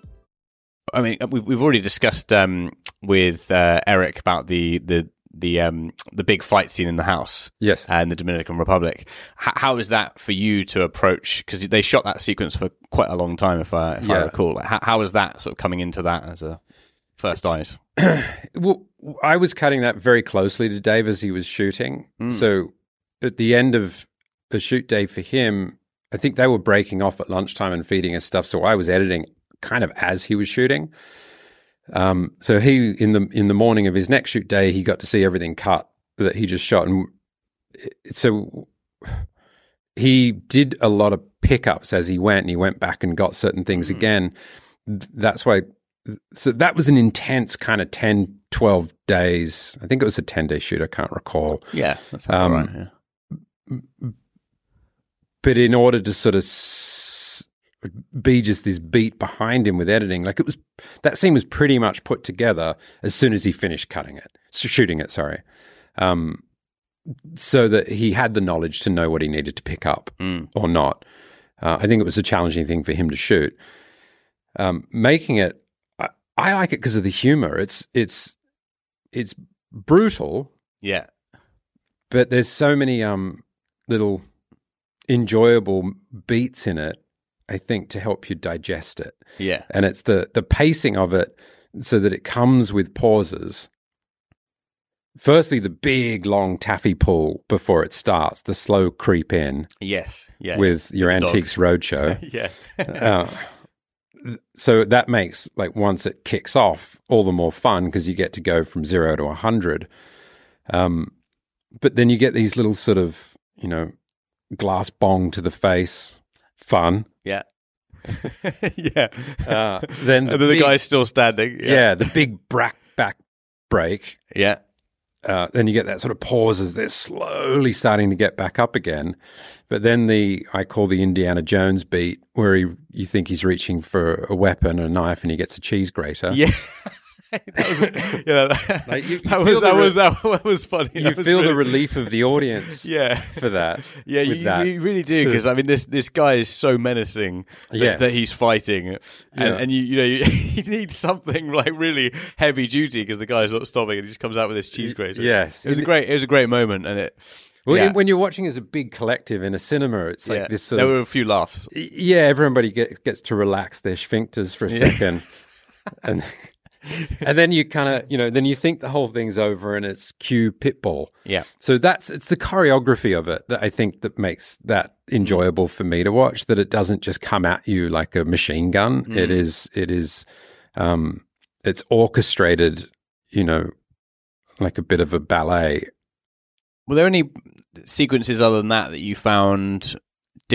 I mean, we've we've already discussed um, with uh, Erik about the the the um, the big fight scene in the house. Yes. uh, in the Dominican Republic. H- how is that for you to approach? Because they shot that sequence for quite a long time, if I if I recall. Like, how, how is that sort of coming into that as a first eyes? Well, I was cutting that very closely to Dave as he was shooting. So at the end of a shoot day for him, I think they were breaking off at lunchtime and feeding us stuff. So I was editing kind of as he was shooting. Um, so he in the in the morning of his next shoot day, he got to see everything cut that he just shot, and it- so he did a lot of pickups as he went, and he went back and got certain things again. That's why so that was an intense kind of 10 12 days i think it was a 10 day shoot i can't recall Yeah, that's Um, right. Yeah. but in order to sort of be just this beat behind him with editing. Like it was that scene was pretty much put together as soon as he finished cutting it shooting it sorry. Um so that he had the knowledge to know what he needed to pick up or not. Uh, i think it was a challenging thing for him to shoot. Um, making it I, I like it because of the humor. It's it's it's brutal. Yeah, but there's so many um little enjoyable beats in it i think to help you digest it. Yeah, and it's the the pacing of it so that it comes with pauses. Firstly the big long taffy pull before it starts the slow creep in yes, yeah. with your antiques roadshow. Yeah, uh, so that makes like once it kicks off all the more fun because you get to go from zero to a hundred. Um, but then you get these little sort of you know glass bong to the face. Fun yeah, yeah. Uh, then and then the guy's still standing. yeah. the big back back break. Yeah. Uh, then you get that sort of pause as they're slowly starting to get back up again. But then the I call the Indiana Jones beat, where he you think he's reaching for a weapon, a knife, and he gets a cheese grater. Yeah. that was, yeah, that, Like, you- you that was that re- was that, was funny. You That feel the relief of the audience, Yeah. for that. Yeah, you, that. you really do because I mean this this guy is so menacing that, Yes. that he's fighting, and, Yeah. and you you know you, you need something like really heavy duty because the guy's not stopping and he just comes out with this cheese grater. yes. it was a great it was a great moment and it. Well, yeah, when you're watching as a big collective in a cinema, it's like yeah. this sort there were a few laughs. yeah, everybody get, gets to relax their sphincters for a second, and and then you kind of you know then you think the whole thing's over and it's cue pitbull. Yeah. So that's it's the choreography of it that I think that makes that enjoyable for me to watch. That it doesn't just come at you like a machine gun. It Mm. is it is um, it's orchestrated. You know, like a bit of a ballet. Were there any sequences other than that that you found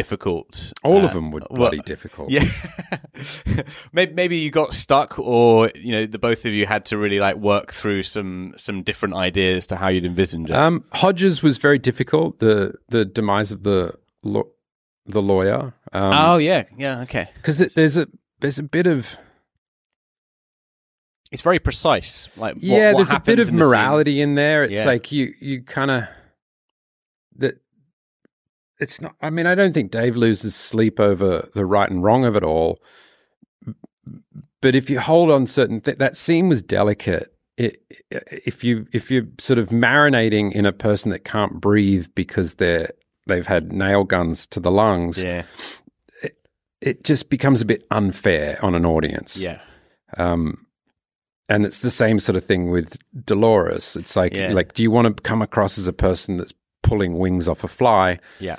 difficult? All Uh, of them were well, difficult. Yeah, maybe, maybe you got stuck, or you know, the both of you had to really like work through some some different ideas to how you'd envisioned it. Um, Hodges was very difficult. The the demise of the law the lawyer. Um, oh yeah, yeah, okay. because there's a there's a bit of It's very precise. Like yeah, what there's a bit of in morality in there. It's Yeah. like you you kind of. It's not. I mean, I don't think Dave loses sleep over the right and wrong of it all. But if you hold on certain th- that scene was delicate. It, if you if you're sort of marinating in a person that can't breathe because they're they've had nail guns to the lungs, Yeah, it just becomes a bit unfair on an audience. yeah, Um, and it's the same sort of thing with Dolores. It's like, Yeah. like, do you want to come across as a person that's pulling wings off a fly? yeah,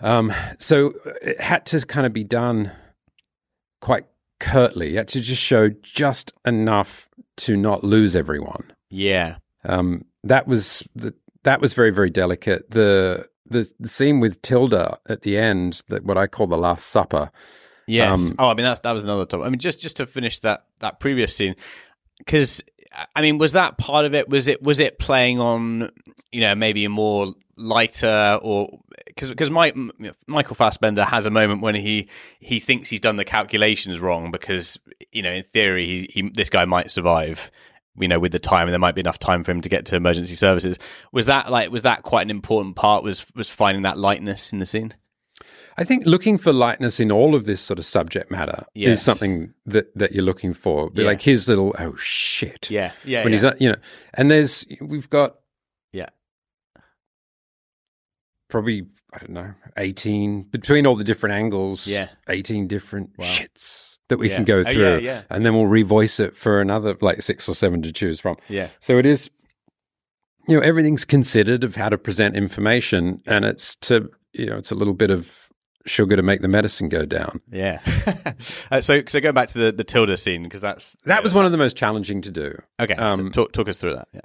Um, so it had to kind of be done quite curtly. You had to just show just enough to not lose everyone. yeah. Um, that was the, that was very very delicate. The, the the scene with Tilda at the end, that what I call the Last Supper. Yes. Um, oh, I mean that's that was another topic. I mean, just just to finish that that previous scene, because I mean, was that part of it? Was it was it playing on you know maybe a more lighter or because because Michael Fassbender has a moment when he he thinks he's done the calculations wrong because you know in theory he, he this guy might survive you know with the time and there might be enough time for him to get to emergency services. Was that like was that quite an important part? Was was finding that lightness in the scene I think looking for lightness in all of this sort of subject matter Yes. is something that, that you're looking for. Yeah. Like his little oh shit, yeah yeah when yeah. he's not, you know, and there's we've got yeah probably I don't know eighteen between all the different angles, Yeah. eighteen different Wow. shits that we Yeah. can go Oh, through, yeah, yeah. and then we'll revoice it for another like six or seven to choose from. yeah So it is, you know, everything's considered of how to present information, and it's to you know, it's a little bit of sugar to make the medicine go down. Yeah. uh, so so going back to the the Tilda scene because that's That was one of the most challenging to do. okay. so um, talk talk us through that. Yeah.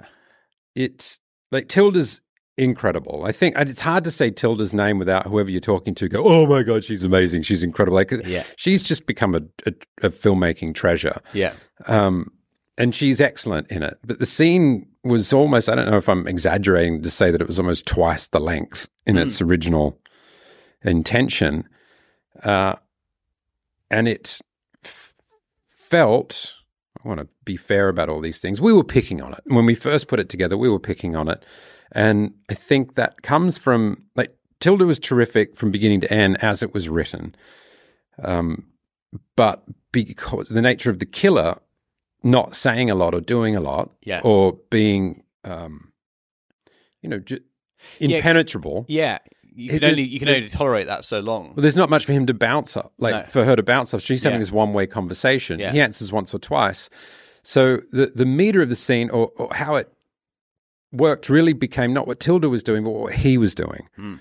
It's like Tilda's incredible. I think and it's hard to say Tilda's name without whoever you're talking to go, "Oh my god, she's amazing. She's incredible." Like Yeah. she's just become a, a, a filmmaking treasure. Yeah. Um, and she's excellent in it. But the scene was almost, I don't know if I'm exaggerating to say that it was almost twice the length in its original intention. Uh, and it f- felt, I want to be fair about all these things. We were picking on it. When we first put it together, we were picking on it. And I think that comes from, like, Tilda was terrific from beginning to end as it was written. Um, but because the nature of the killer not saying a lot or doing a lot Yeah. or being um you know Yeah. impenetrable Yeah. You It- can only you can it- only tolerate that so long. well, there's not much for him to bounce up like No. for her to bounce off she's having Yeah. this one way conversation Yeah. he answers once or twice so the the meter of the scene or, or how it worked really became not what tilda was doing but what he was doing Hmm.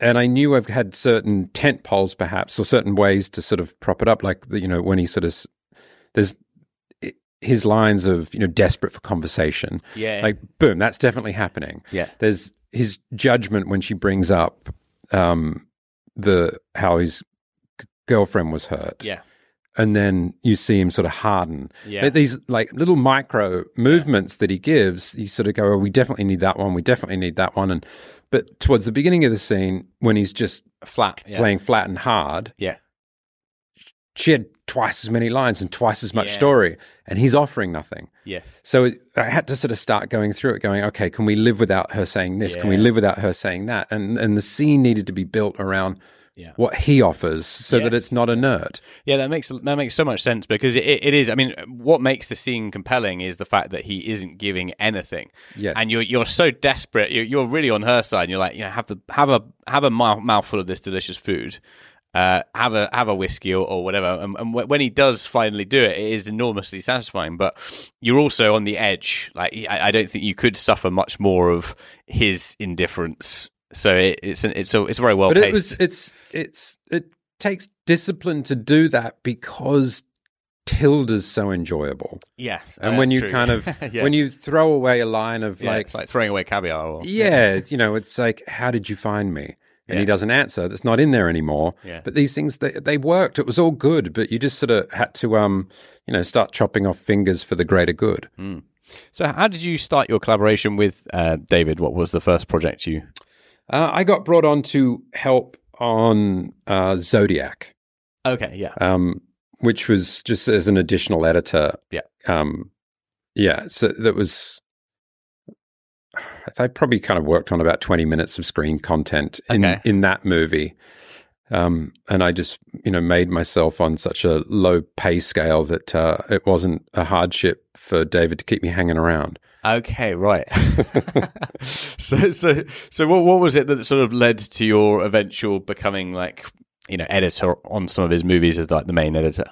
and I knew I've had certain tent poles, perhaps, or certain ways to sort of prop it up, like the, you know when he sort of there's his lines of you know desperate for conversation, Yeah. like boom, that's definitely happening. Yeah. there's his judgment when she brings up um, the how his c- girlfriend was hurt. Yeah. And then you see him sort of harden. Yeah. But These like little micro movements that he gives, you sort of go, oh, we definitely need that one. We definitely need that one. And but towards the beginning of the scene, when he's just Flat. Yeah. playing flat and hard, Yeah. she had twice as many lines and twice as much Yeah. story, and he's offering nothing. Yes. So it, I had to sort of start going through it, going, okay, can we live without her saying this? Can we live without her saying that? And and the scene needed to be built around Yeah. what he offers, so that it's not inert. Yeah, that makes that makes so much sense because it, it is. I mean, what makes the scene compelling is the fact that he isn't giving anything. Yeah. and you're you're so desperate. You're, you're really on her side. And you're like, you know, have the have a have a mouthful of this delicious food. Uh, have a have a whiskey or, or whatever, and, and wh- when he does finally do it, it is enormously satisfying. But you're also on the edge. Like I, I don't think you could suffer much more of his indifference. So it, it's an, it's a, it's very well but paced. it was it's it's it takes discipline to do that because Tilda's so enjoyable. yeah, And when you true. kind of Yeah. when you throw away a line of Yeah, like it's like throwing away caviar. Or, yeah, you know, it's like, how did you find me? And Yeah. he doesn't answer. That's not in there anymore. Yeah. But these things, they, they worked. It was all good. But you just sort of had to, um, you know, start chopping off fingers for the greater good. So, how did you start your collaboration with uh, David? What was the first project you? Uh, I got brought on to help on uh, Zodiac, Okay, yeah, um, which was just as an additional editor. Yeah. Um, yeah. So that was. I probably kind of worked on about twenty minutes of screen content in Okay. in that movie, um, and I just you know made myself on such a low pay scale that uh, it wasn't a hardship for David to keep me hanging around. okay, right. so, so, so, what what was it that sort of led to your eventual becoming like you know editor on some of his movies as like the main editor?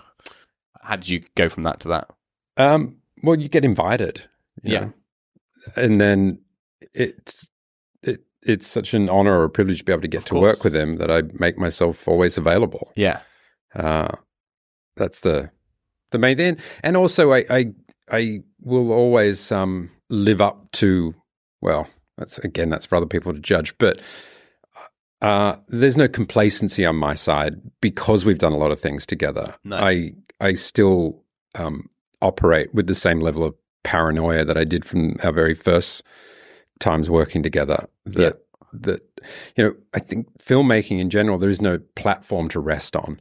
How did you go from that to that? Um, well, you get invited, you Yeah. know. and then it's it it's such an honor or a privilege to be able to get Of to work with him that I make myself always available. Yeah, Uh, that's the the main thing, and also I I, I will always um, live up to well. That's again, that's for other people to judge, but. Uh, there's no complacency on my side because we've done a lot of things together. No. I I still um, operate with the same level of paranoia that I did from our very first times working together. That that you know, I think filmmaking in general, there is no platform to rest on.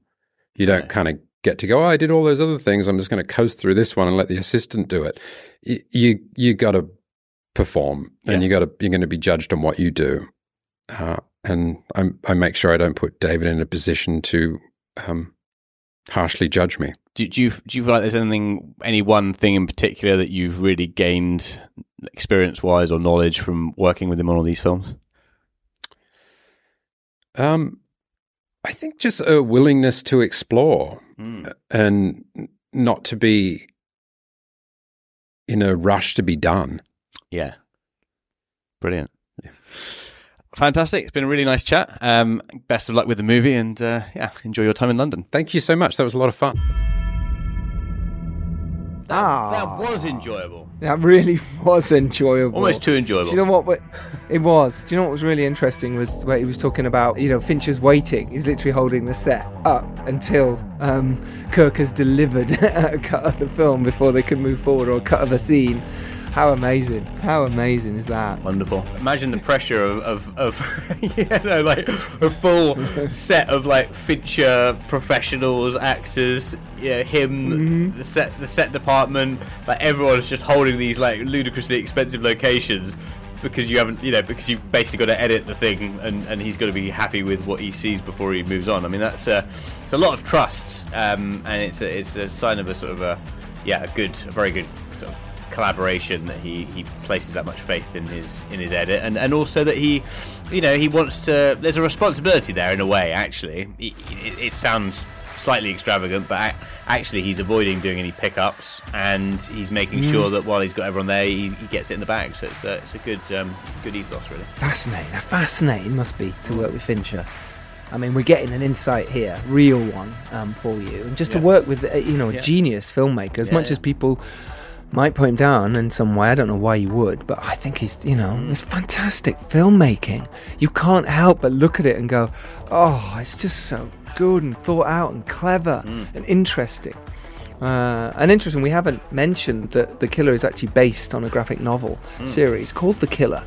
You don't No. kind of get to go. Oh, I did all those other things. I'm just going to coast through this one and let the assistant do it. Y- You you got to perform, and you got to you're going to be judged on what you do. Uh, and I, I make sure I don't put David in a position to um, harshly judge me. do, do you do you feel like there's anything, any one thing in particular that you've really gained experience wise or knowledge from working with him on all these films? Um, I think just a willingness to explore and not to be in a rush to be done. Yeah. Brilliant. Fantastic. It's been a really nice chat. Um, best of luck with the movie and uh, yeah, enjoy your time in London. Thank you so much. That was a lot of fun. Ah, That was enjoyable. that really was enjoyable. Almost too enjoyable. Do you know what? what- It was. Do you know what was really interesting was where he was talking about, you know, Fincher's waiting. He's literally holding the set up until um, Kirk has delivered a cut of the film before they can move forward or a cut of a scene. How amazing! How amazing is that? Wonderful. Imagine the pressure of, of, of you know, like a full set of like Fincher professionals, actors, yeah, him, the set, the set department, like everyone's just holding these like ludicrously expensive locations because you haven't, you know, because you've basically got to edit the thing and, and he's got to be happy with what he sees before he moves on. I mean, that's a, it's a lot of trust, um, and it's a, it's a sign of a sort of a, yeah, a good, a very good sort of collaboration that he, he places that much faith in his in his edit and, and also that he you know he wants to there's a responsibility there in a way actually it, it, it sounds slightly extravagant but actually he's avoiding doing any pickups and he's making sure that while he's got everyone there he, he gets it in the bag so it's a, it's a good um, good ethos really Fascinating. How fascinating must be to work with Fincher. I mean, we're getting an insight here, real one, um, for you, and just to work with, uh, you know, a Yeah. genius filmmaker. As Yeah, much yeah. as people might put him down in some way, I don't know why you would, but I think he's, you know, Mm. it's fantastic filmmaking. You can't help but look at it and go, "Oh, it's just so good and thought out and clever and interesting. Uh, and interesting, we haven't mentioned that The Killer is actually based on a graphic novel series called The Killer,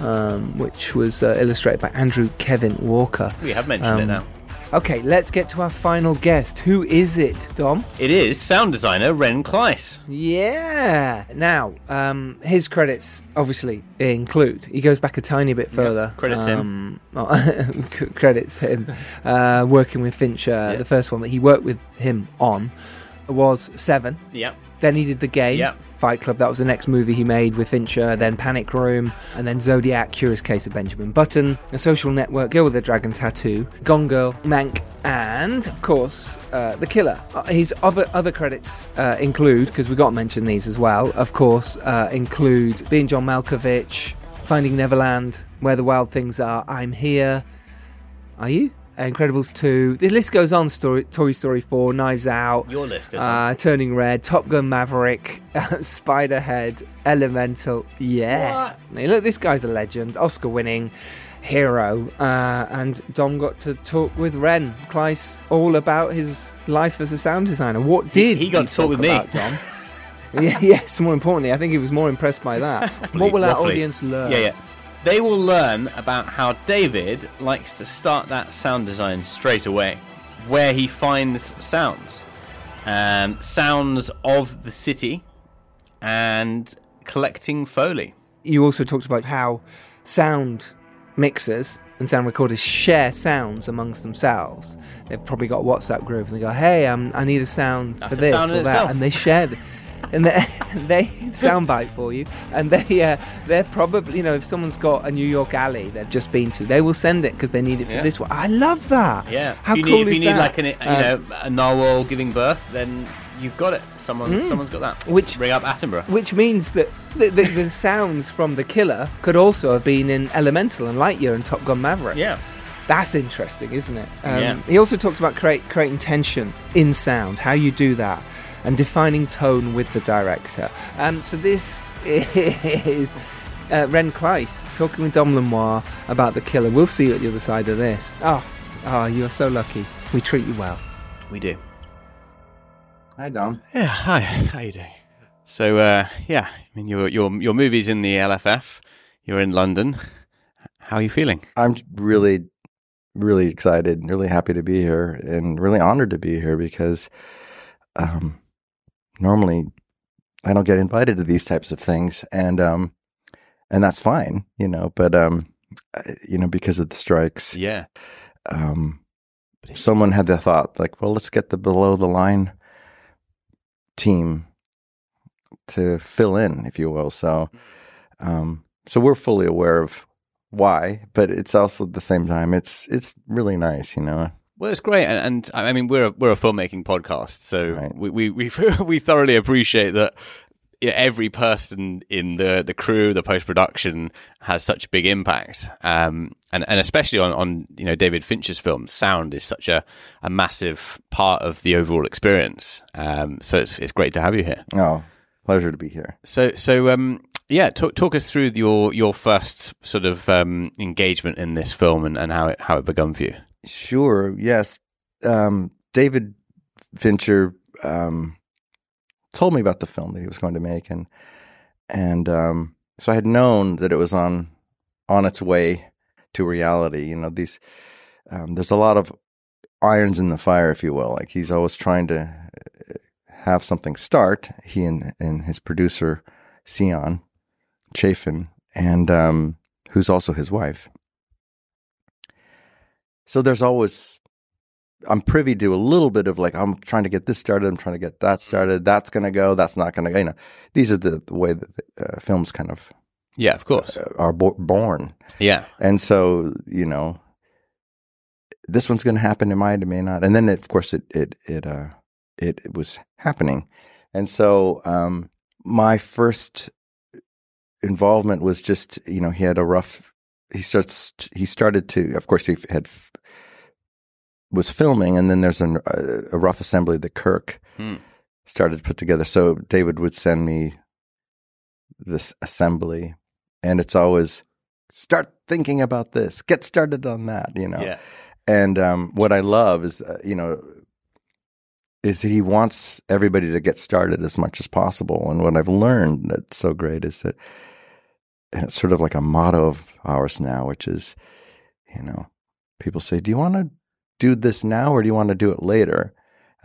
um, which was uh, illustrated by Andrew Kevin Walker. We have mentioned it Um, now. Okay, let's get to our final guest. Who is it, Dom? It is sound designer Ren Klyce. Yeah. Now, um, his credits obviously include. He goes back a tiny bit further. credits him. him. credits him. Uh, working with Fincher, the first one that he worked with him on was Seven. Yeah. Then he did the game. Yep. Fight Club. That was the next movie he made with Fincher. Then Panic Room, and then Zodiac, Curious Case of Benjamin Button, A Social Network, Girl with a Dragon Tattoo, Gone Girl, Mank, and of course uh, The Killer. Uh, his other other credits uh, include, because we got to mention these as well. Of course, uh, include being John Malkovich, Finding Neverland, Where the Wild Things Are, I'm Here. Are you? Incredibles 2. The list goes on. Story, Toy Story 4, Knives Out. Your list goes uh, Turning Red, Top Gun Maverick, Spiderhead, Elemental. Yeah. Hey, look, this guy's a legend. Oscar winning hero. Uh, and Dom got to talk with Ren Klyce all about his life as a sound designer. What did he got to talk with me. about, Dom? yeah, yes, more importantly, I think he was more impressed by that. what will our audience learn? Yeah, yeah. They will learn about how David likes to start that sound design straight away, where he finds sounds, um, sounds of the city, and collecting foley. you also talked about how sound mixers and sound recorders share sounds amongst themselves. They've probably got a WhatsApp group and they go, "Hey, um, I need a sound That's for this sound or that," itself. and they share. th- and they, they soundbite for you, and they uh, they're probably you know if someone's got a New York alley they've just been to, they will send it because they need it for Yeah. this one. I love that. Yeah. how if you cool need, if you need that? like an, you Um, know a narwhal giving birth, then you've got it. Someone someone's got that. Mm. Which- bring up Attenborough. Which means that the, the, the sounds from the killer could also have been in Elemental and Lightyear and Top Gun Maverick. Yeah. That's interesting, isn't it? Um, Yeah. He also talked about create, creating tension in sound, how you do that, and defining tone with the director. Um, so this is uh, Ren Klyce talking with Dom Lenoir about the killer. We'll see you at the other side of this. Oh, oh, you are so lucky. We treat you well. We do. Hi, Dom. Yeah. Hi. How you doing? So uh, yeah, I mean your your your movie's in the LFF. You're in London. How are you feeling? I'm really, really excited, and really happy to be here, and really honored to be here because um, normally I don't get invited to these types of things, and um, and that's fine, you know. But um, you know, because of the strikes, Yeah. um, someone had the thought, like, well, let's get the below the line team to fill in, if you will. So, um, so we're fully aware of why, but it's also at the same time, it's it's really nice, you know. Well, it's great, and, and I mean we're a, we're a filmmaking podcast, so Right. we we we, we thoroughly appreciate that every person in the the crew, the post production, has such a big impact, um, and and especially on on you know David Fincher's films, sound is such a a massive part of the overall experience. Um, so it's it's great to have you here. Oh, pleasure to be here. So so um. Yeah, talk talk us through your your first sort of um, engagement in this film and, and how it how it begun for you. Sure. Yes. Um, David Fincher um, told me about the film that he was going to make, and and um, so I had known that it was on on its way to reality. You know, these um, there's a lot of irons in the fire, if you will. Like he's always trying to uh, have something start. He and and his producer Ceán Chaffin, and um, who's also his wife. So there's always I'm privy to a little bit of like I'm trying to get this started, I'm trying to get that started. That's going to go. That's not going to go. You know, these are the, the way that uh, films kind of Yeah, of course. uh, are bo- born. Yeah, And so you know, this one's going to happen. It might, it may not. And then it, of course it it it uh it, it was happening. And so um my first involvement was just you know he had a rough he starts he started to of course he had was filming and then there's an, a, a rough assembly that Kirk Hmm. started to put together so David would send me this assembly and it's always start thinking about this get started on that you know yeah. And um, what I love is, uh, you know, is he wants everybody to get started as much as possible. And what I've learned that's so great is that, and it's sort of like a motto of ours now, which is, you know, people say, "Do you want to do this now or do you want to do it later?"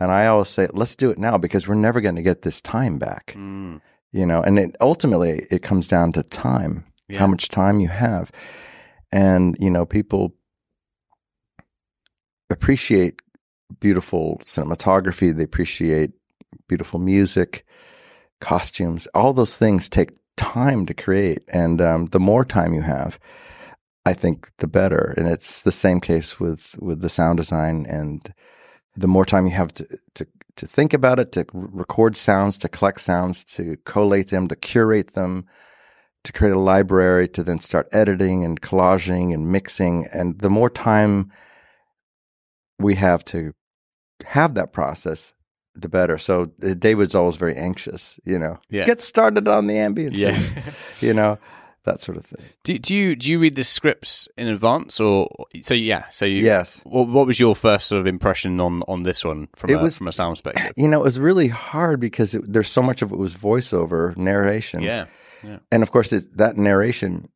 And I always say, "Let's do it now because we're never going to get this time back." Mm. You know, and it, ultimately it comes down to time, Yeah. how much time you have, and you know, people appreciate beautiful cinematography. They appreciate beautiful music, costumes. All those things take time to create, and um, the more time you have, I think the better. And it's the same case with with the sound design, and the more time you have to to to think about it, to record sounds, to collect sounds, to collate them, to curate them, to create a library, to then start editing and collaging and mixing, and the more time we have to have that process, the better. So uh, David's always very anxious, you know. Yeah. Get started on the ambience, Yeah. you know, that sort of thing. Do, do you do you read the scripts in advance or so? Yeah. So you, Yes. What, what was your first sort of impression on on this one from It a, was- from a sound perspective? You know, it was really hard because it, there's so much of it was voiceover narration. Yeah. Yeah. And of course, it, that narration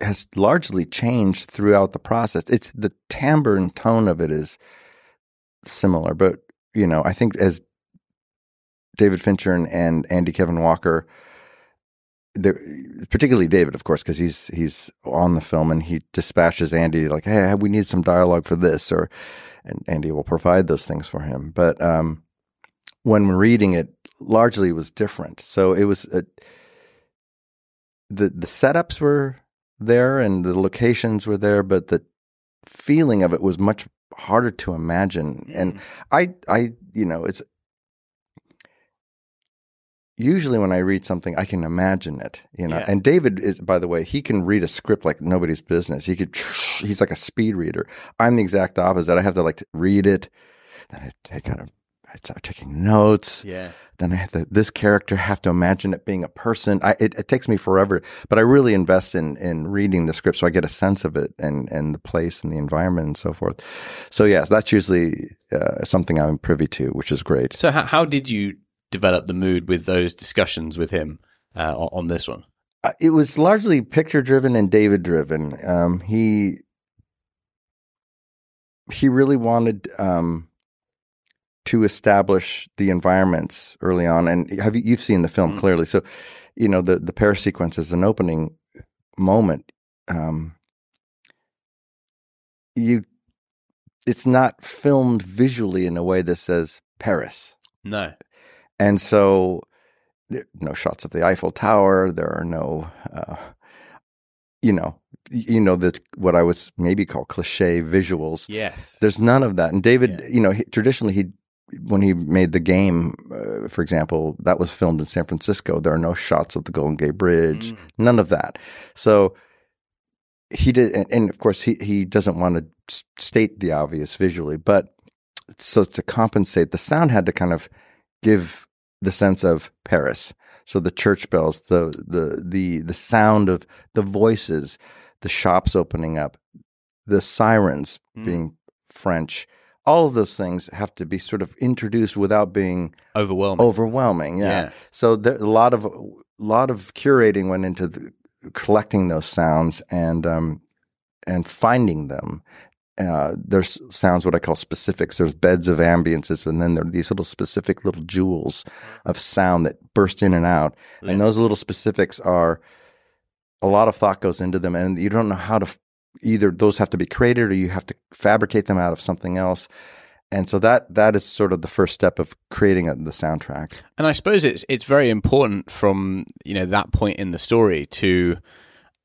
has largely changed throughout the process. It's the timbre and tone of it is similar, but you know, I think as David Fincher and, and Andy Kevin Walker, particularly David, of course, because he's he's on the film and he dispatches Andy like, "Hey, we need some dialogue for this," or and Andy will provide those things for him. But um, when reading it, largely was different. So it was a, the the setups were there and the locations were there, but the feeling of it was much harder to imagine. And mm. I I you know it's usually when I read something, I can imagine it, you know. Yeah. And David is, by the way, he can read a script like nobody's business. He could, he's like a speed reader. I'm the exact opposite. I have to like read it, then I take out a, I start taking notes. Yeah. Then I have to, this character have to imagine it being a person. I, it, it takes me forever, but I really invest in, in reading the script so I get a sense of it and, and the place and the environment and so forth. So yes, that's usually uh, something I'm privy to, which is great. So how how did you develop the mood with those discussions with him uh, on, on this one? Uh, it was largely picture driven and David driven. Um, he he really wanted um, to establish the environments early on, and have you, you've seen the film clearly. So, you know the the Paris sequence is an opening moment. Um, you, it's not filmed visually in a way that says Paris. No. And so there are no shots of the Eiffel Tower. There are no, uh, you know, you know that what I would maybe call cliche visuals. Yes. There's none of that. And David, you know, he, traditionally he when he made the game, uh, for example, that was filmed in San Francisco. There are no shots of the Golden Gate Bridge. None of that. So he did, and, and of course he he doesn't want to state the obvious visually, but so to compensate, the sound had to kind of give the sense of Paris. So the church bells, the the the the sound of the voices, the shops opening up, the sirens being French. All of those things have to be sort of introduced without being Overwhelming. Overwhelming, yeah. Yeah. So there, a lot of a lot of curating went into the, collecting those sounds and um, and finding them. Uh, there's sounds what I call specifics. There's beds of ambiances, and then there are these little specific little jewels of sound that burst in and out. And those little specifics are a lot of thought goes into them, and you don't know how to f- either those have to be created or you have to fabricate them out of something else. And so that that is sort of the first step of creating a, the soundtrack. And I suppose it's it's very important from you know that point in the story to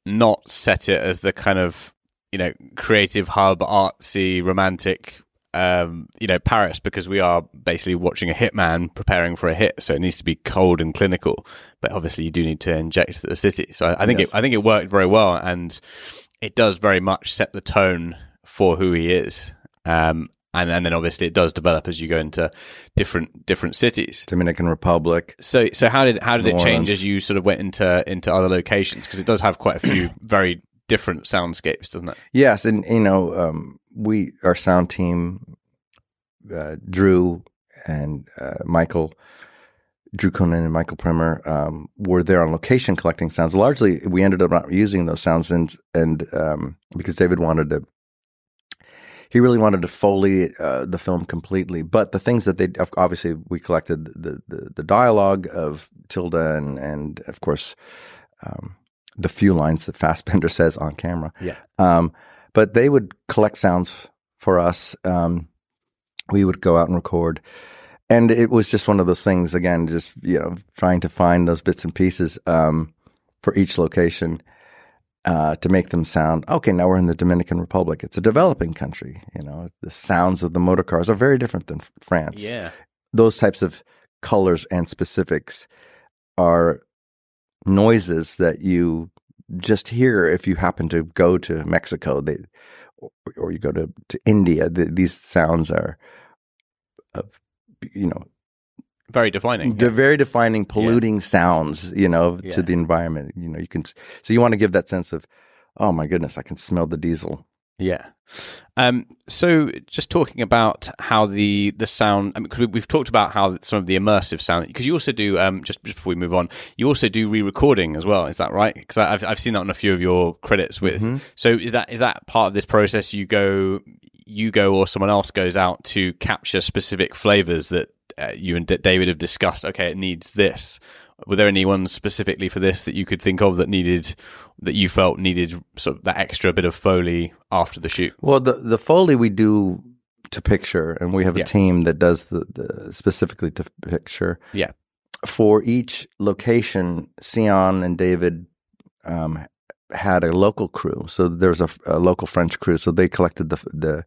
not set it as the kind of you know creative hub, artsy, romantic, um, you know Paris because we are basically watching a hitman preparing for a hit, so it needs to be cold and clinical. But obviously, you do need to inject the city. So I, I think Yes. it I think it worked very well, and it does very much set the tone for who he is. Um, and, and then obviously it does develop as you go into different different cities. Dominican Republic. So so how did how did New it change Orleans. as you sort of went into into other locations because it does have quite a few very different soundscapes, doesn't it? Yes, and you know, um, we our sound team, uh, Drew and uh, Michael, Drew Kunin and Michael Primer um, were there on location collecting sounds. Largely, we ended up not using those sounds, and and um, because David wanted to, he really wanted to foley uh, the film completely. But the things that they obviously we collected the the, the dialogue of Tilda and and of course. Um, the few lines that Fassbender says on camera. Yeah. Um, but they would collect sounds for us. Um, we would go out and record. And it was just one of those things, again, just, you know, trying to find those bits and pieces um, for each location uh, to make them sound, okay, now we're in the Dominican Republic. It's a developing country. You know, the sounds of the motor cars are very different than France. Yeah. Those types of colors and specifics are noises that you just hear if you happen to go to Mexico, they, or, you go to, to India. The, these sounds are of, you know, very defining. They're very defining, polluting yeah. sounds, you know, yeah. to the environment. You know, you can, so you want to give that sense of, oh my goodness, I can smell the diesel. Yeah. Um, so, just talking about how the the sound, I mean, we've talked about how some of the immersive sound, because you also do um, just just before we move on, you also do re-recording as well. Is that right? Because I've I've seen that on a few of your credits with. Mm-hmm. So, is that is that part of this process? You go, you go, or someone else goes out to capture specific flavors that uh, you and D- David have discussed. Okay, it needs this, were there anyone specifically for this that you could think of that needed that you felt needed sort of that extra bit of foley after the shoot? Well, the the foley we do to picture, and we have a yeah. team that does the, the specifically to picture. Yeah. For each location, Ceán and David um, had a local crew. So there was a, a, local French crew. So they collected the the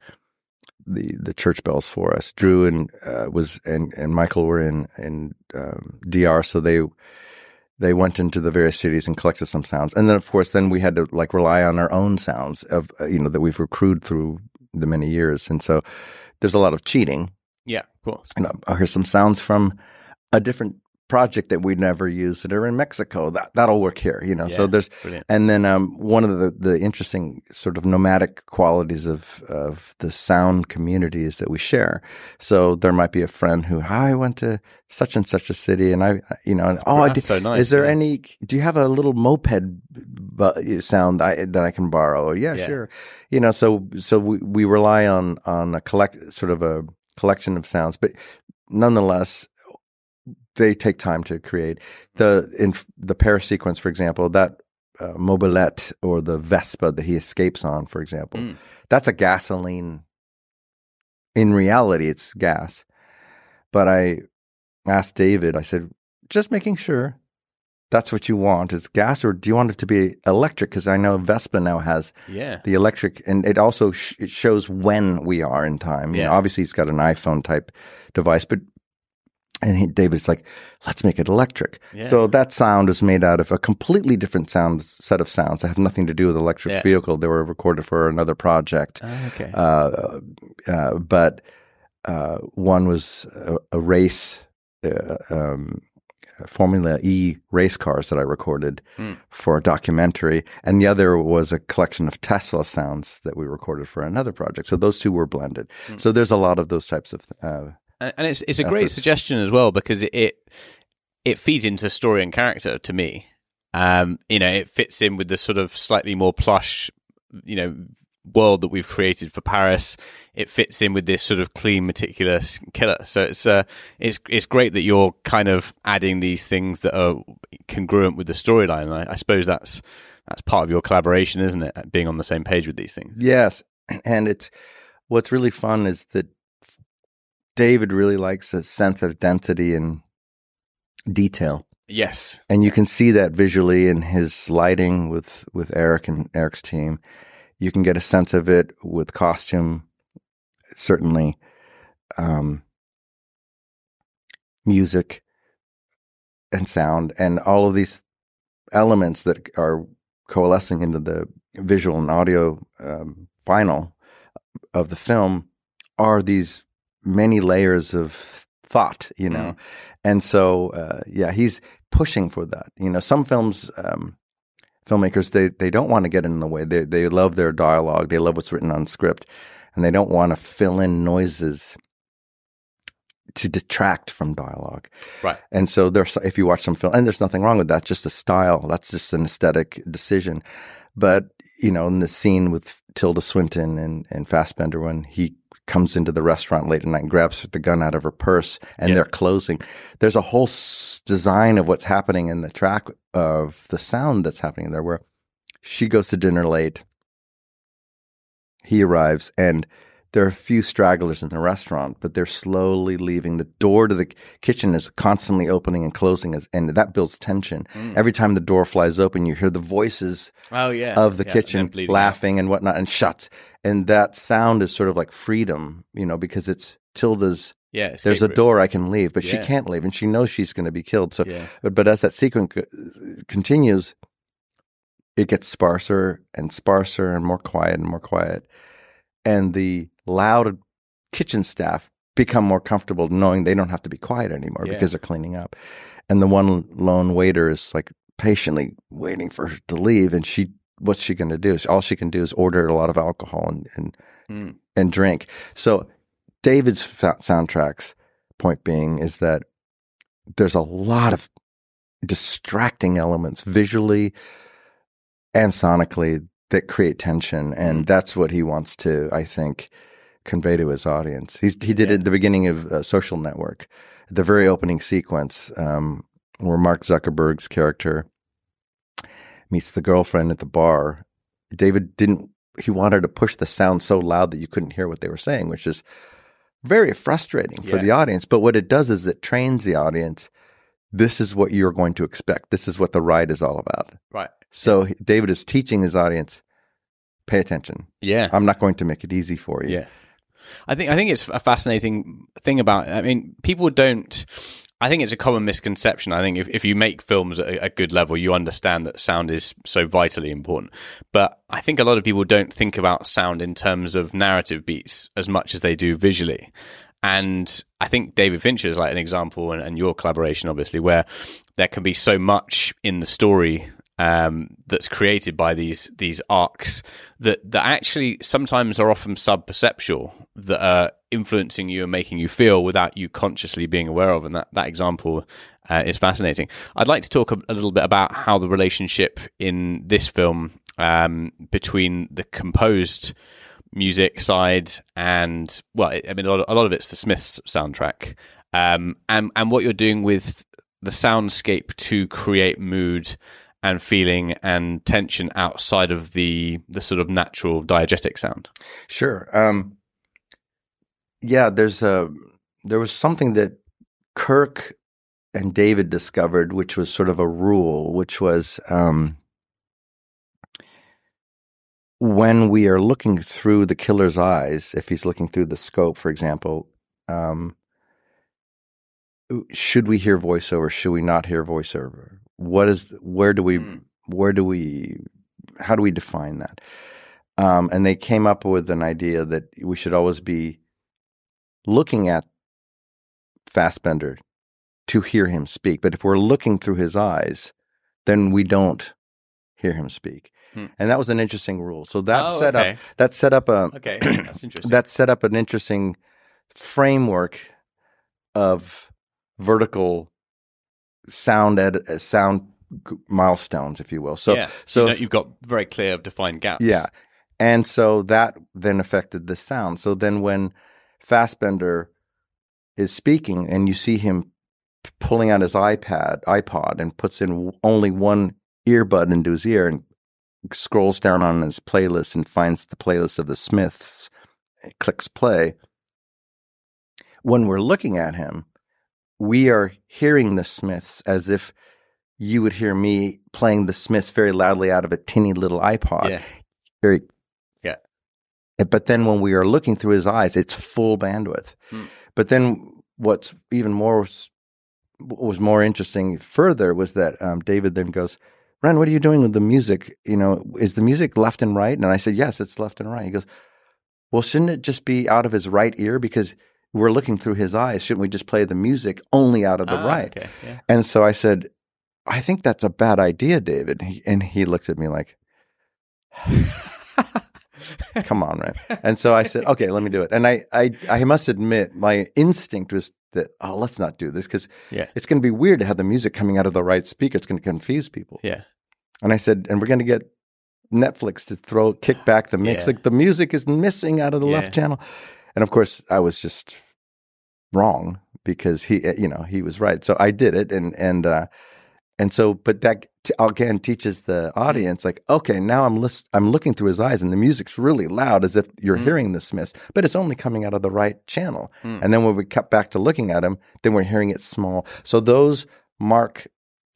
the the church bells for us. Drew and uh, was and and Michael were in in um, DR, so they they went into the various cities and collected some sounds, and then of course then we had to like rely on our own sounds of uh, you know that we've accrued through the many years, and so there's a lot of cheating. Yeah, cool. And I'll hear some sounds from a different project that we never use that are in Mexico. That that'll work here, you know. Yeah, so there's brilliant. and then um, one of the the interesting sort of nomadic qualities of of the sound community is that we share. So there might be a friend who I went to such and such a city, and I you know, and, oh, That's so nice. Is there yeah. any? Do you have a little moped sound I, that I can borrow? Yeah, yeah, sure. You know, so so we we rely on on a collect sort of a collection of sounds, but nonetheless they take time to create. The in the Paris sequence, for example, that uh, mobilette or the Vespa that he escapes on, for example, mm. that's a gasoline. In reality, it's gas. But I asked David, I said, just making sure that's what you want is gas, or do you want it to be electric? Because I know Vespa now has yeah. the electric, and it also sh- it shows when we are in time. Yeah. You know, obviously, it's got an iPhone type device, but and he, David's like, let's make it electric. Yeah. So that sound is made out of a completely different sound set of sounds that have nothing to do with electric yeah. vehicle. They were recorded for another project. Oh, okay. Uh, uh, but uh, one was a, a race, uh, um, Formula E race cars that I recorded mm. for a documentary, and the other was a collection of Tesla sounds that we recorded for another project. So those two were blended. Mm. So there's a lot of those types of uh, and, and it's it's a great suggestion as well because it, it, it feeds into story and character to me. Um, you know, it fits in with the sort of slightly more plush, you know, world that we've created for Paris. It fits in with this sort of clean, meticulous killer. So it's uh, it's it's great that you're kind of adding these things that are congruent with the storyline. I, I suppose that's that's part of your collaboration, isn't it? Being on the same page with these things. Yes, and it's what's really fun is that David really likes a sense of density and detail. Yes. And you can see that visually in his lighting with, with Erik and Erik's team. You can get a sense of it with costume, certainly, um, music and sound, and all of these elements that are coalescing into the visual and audio um, final of the film are these many layers of thought, you know. Mm. And so, uh, yeah, he's pushing for that. You know, some films, um, filmmakers, they, they don't want to get in the way. They, they love their dialogue. They love what's written on script. and they don't want to fill in noises to detract from dialogue. Right. And so there's if you watch some film, and there's nothing wrong with that. Just a style. That's just an aesthetic decision. But you know, in the scene with Tilda Swinton and and Fassbender when he comes into the restaurant late at night and grabs the gun out of her purse and they're closing. There's a whole s- design of what's happening in the track of the sound that's happening there where she goes to dinner late. He arrives and there are a few stragglers in the restaurant, but they're slowly leaving. The door to the kitchen is constantly opening and closing, as, and that builds tension. Every time the door flies open, you hear the voices Oh yeah. of the Yeah, kitchen and laughing and whatnot, and shuts. And that sound is sort of like freedom, you know, because it's Tilda's. Yeah, there's a door I can leave, but she can't leave, and she knows she's going to be killed. So, Yeah. but, but as that sequence co- uh, continues, it gets sparser and sparser and more quiet and more quiet, and the loud kitchen staff become more comfortable knowing they don't have to be quiet anymore Yeah. because they're cleaning up, and the one lone waiter is like patiently waiting for her to leave, and she what's she going to do? All she can do is order a lot of alcohol and and, Mm. and drink. So David's fa- soundtracks point being is that there's a lot of distracting elements visually and sonically that create tension and that's what he wants to I think convey to his audience. He's he did it at the beginning of uh, Social Network, the very opening sequence um, where Mark Zuckerberg's character meets the girlfriend at the bar. David didn't he wanted to push the sound so loud that you couldn't hear what they were saying, which is very frustrating for Yeah. the audience. But what it does is it trains the audience. This is what you're going to expect. This is what the ride is all about. Right. So David is teaching his audience, pay attention. Yeah. I'm not going to make it easy for you. Yeah. I think I think it's a fascinating thing about. I mean, people don't. I think it's a common misconception. I think if, if you make films at a, good level, you understand that sound is so vitally important. But I think a lot of people don't think about sound in terms of narrative beats as much as they do visually. And I think David Fincher is like an example, and, and your collaboration, obviously, where there can be so much in the story um, that's created by these these arcs that that actually sometimes are often sub perceptual that are influencing you and making you feel without you consciously being aware of. And that that example uh, is fascinating. I'd like to talk a, a little bit about how the relationship in this film um, between the composed music side and well, I mean a lot of, a lot of it's the Smiths soundtrack, um, and and what you're doing with the soundscape to create mood and feeling and tension outside of the the sort of natural diegetic sound. Sure. Um, yeah, there's a there was something that Kirk and David discovered, which was sort of a rule, which was um, when we are looking through the killer's eyes, if he's looking through the scope, for example, um, should we hear voiceover? Should we not hear voiceover? What is where do we where do we how do we define that? Um, and they came up with an idea that we should always be looking at Fassbender to hear him speak. But if we're looking through his eyes, then we don't hear him speak. Hmm. And that was an interesting rule. So that Oh, set okay. up that set up a Okay, that's interesting. that set up an interesting framework of vertical sound ed- uh, sound milestones, if you will. So yeah. so you know, you've got very clear defined gaps. yeah. And so that then affected the sound. So then when Fassbender is speaking and you see him p- pulling out his iPad, iPod and puts in w- only one earbud into his ear and scrolls down on his playlist and finds the playlist of the Smiths, clicks play. When we're looking at him, we are hearing the Smiths as if you would hear me playing the Smiths very loudly out of a tinny little iPod. Yeah. Very Yeah. but then when we are looking through his eyes, it's full bandwidth. Hmm. But then what's even more was, was more interesting further was that um, David then goes, Ren, what are you doing with the music? You know, is the music left and right? And I said, yes, it's left and right. He goes, well, shouldn't it just be out of his right ear because we're looking through his eyes? Shouldn't we just play the music only out of the Ah, right? okay, yeah. And so I said, I think that's a bad idea, David. He, and he looked at me like, Come on, man. And so I said, okay, let me do it. And I, I, I must admit, my instinct was that, oh, let's not do this because Yeah. it's going to be weird to have the music coming out of the right speaker. It's going to confuse people. Yeah. And I said, and we're going to get Netflix to throw kick back the mix. Yeah. Like the music is missing out of the Yeah. left channel. And of course, I was just wrong because he, uh, you know, he was right. So I did it, and and uh, and so, but that t- again teaches the audience like, okay, now I'm list- I'm looking through his eyes, and the music's really loud, as if you're Mm. hearing the Smiths, but it's only coming out of the right channel. Mm. And then when we cut back to looking at him, then we're hearing it small. So those mark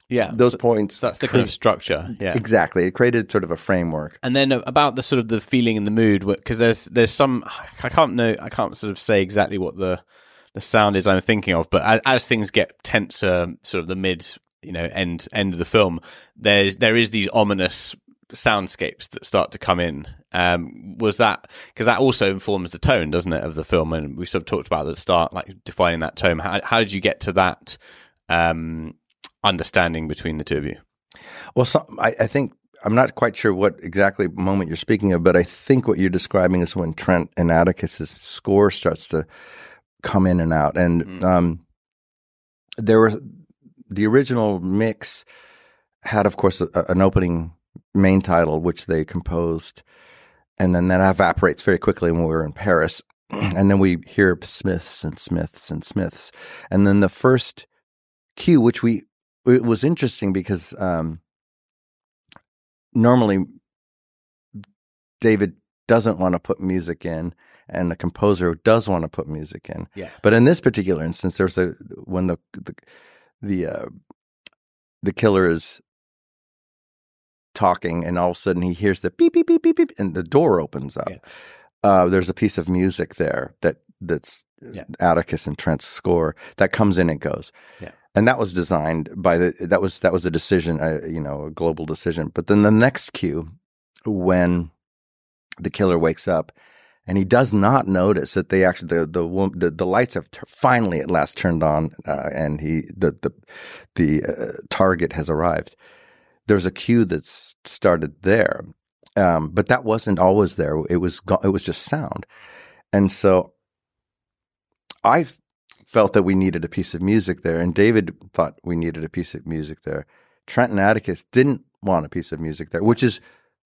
Yeah. those So- points. so that's the kind of structure. Yeah. Exactly. It created sort of a framework. And then about the sort of the feeling and the mood, because there's there's some I can't know I can't sort of say exactly what the the sound is I'm thinking of, but as, as things get tenser, sort of the mid you know end end of the film, there's there is these ominous soundscapes that start to come in. Um, was that because that also informs the tone, doesn't it, of the film? And we sort of talked about at the start, like defining that tone. How, how did you get to that um, understanding between the two of you? Well, so, I, I think I'm not quite sure what exactly moment you're speaking of, but I think what you're describing is when Trent and Atticus's score starts to come in and out, and um, there was the original mix had, of course, a, an opening main title which they composed, and then that evaporates very quickly when we were in Paris, and then we hear Smiths and Smiths and Smiths, and then the first cue, which we it was interesting because um, normally David doesn't want to put music in, and a composer does want to put music in. Yeah. But in this particular instance, there's a when the the the, uh, the killer is talking, and all of a sudden he hears the beep beep beep beep beep, and the door opens up. Uh, there's a piece of music there that that's Yeah. Atticus and Trent's score that comes in and goes. Yeah. And that was designed by the that was that was a decision, uh, you know, a global decision. But then the next cue, when the killer wakes up, and he does not notice that they actually the the the, the lights have t- finally at last turned on, uh, and he the the the uh, target has arrived. There's a cue that's started there, um, but that wasn't always there. It was go- it was just sound, and so I felt that we needed a piece of music there, and David thought we needed a piece of music there. Trent and Atticus didn't want a piece of music there, which is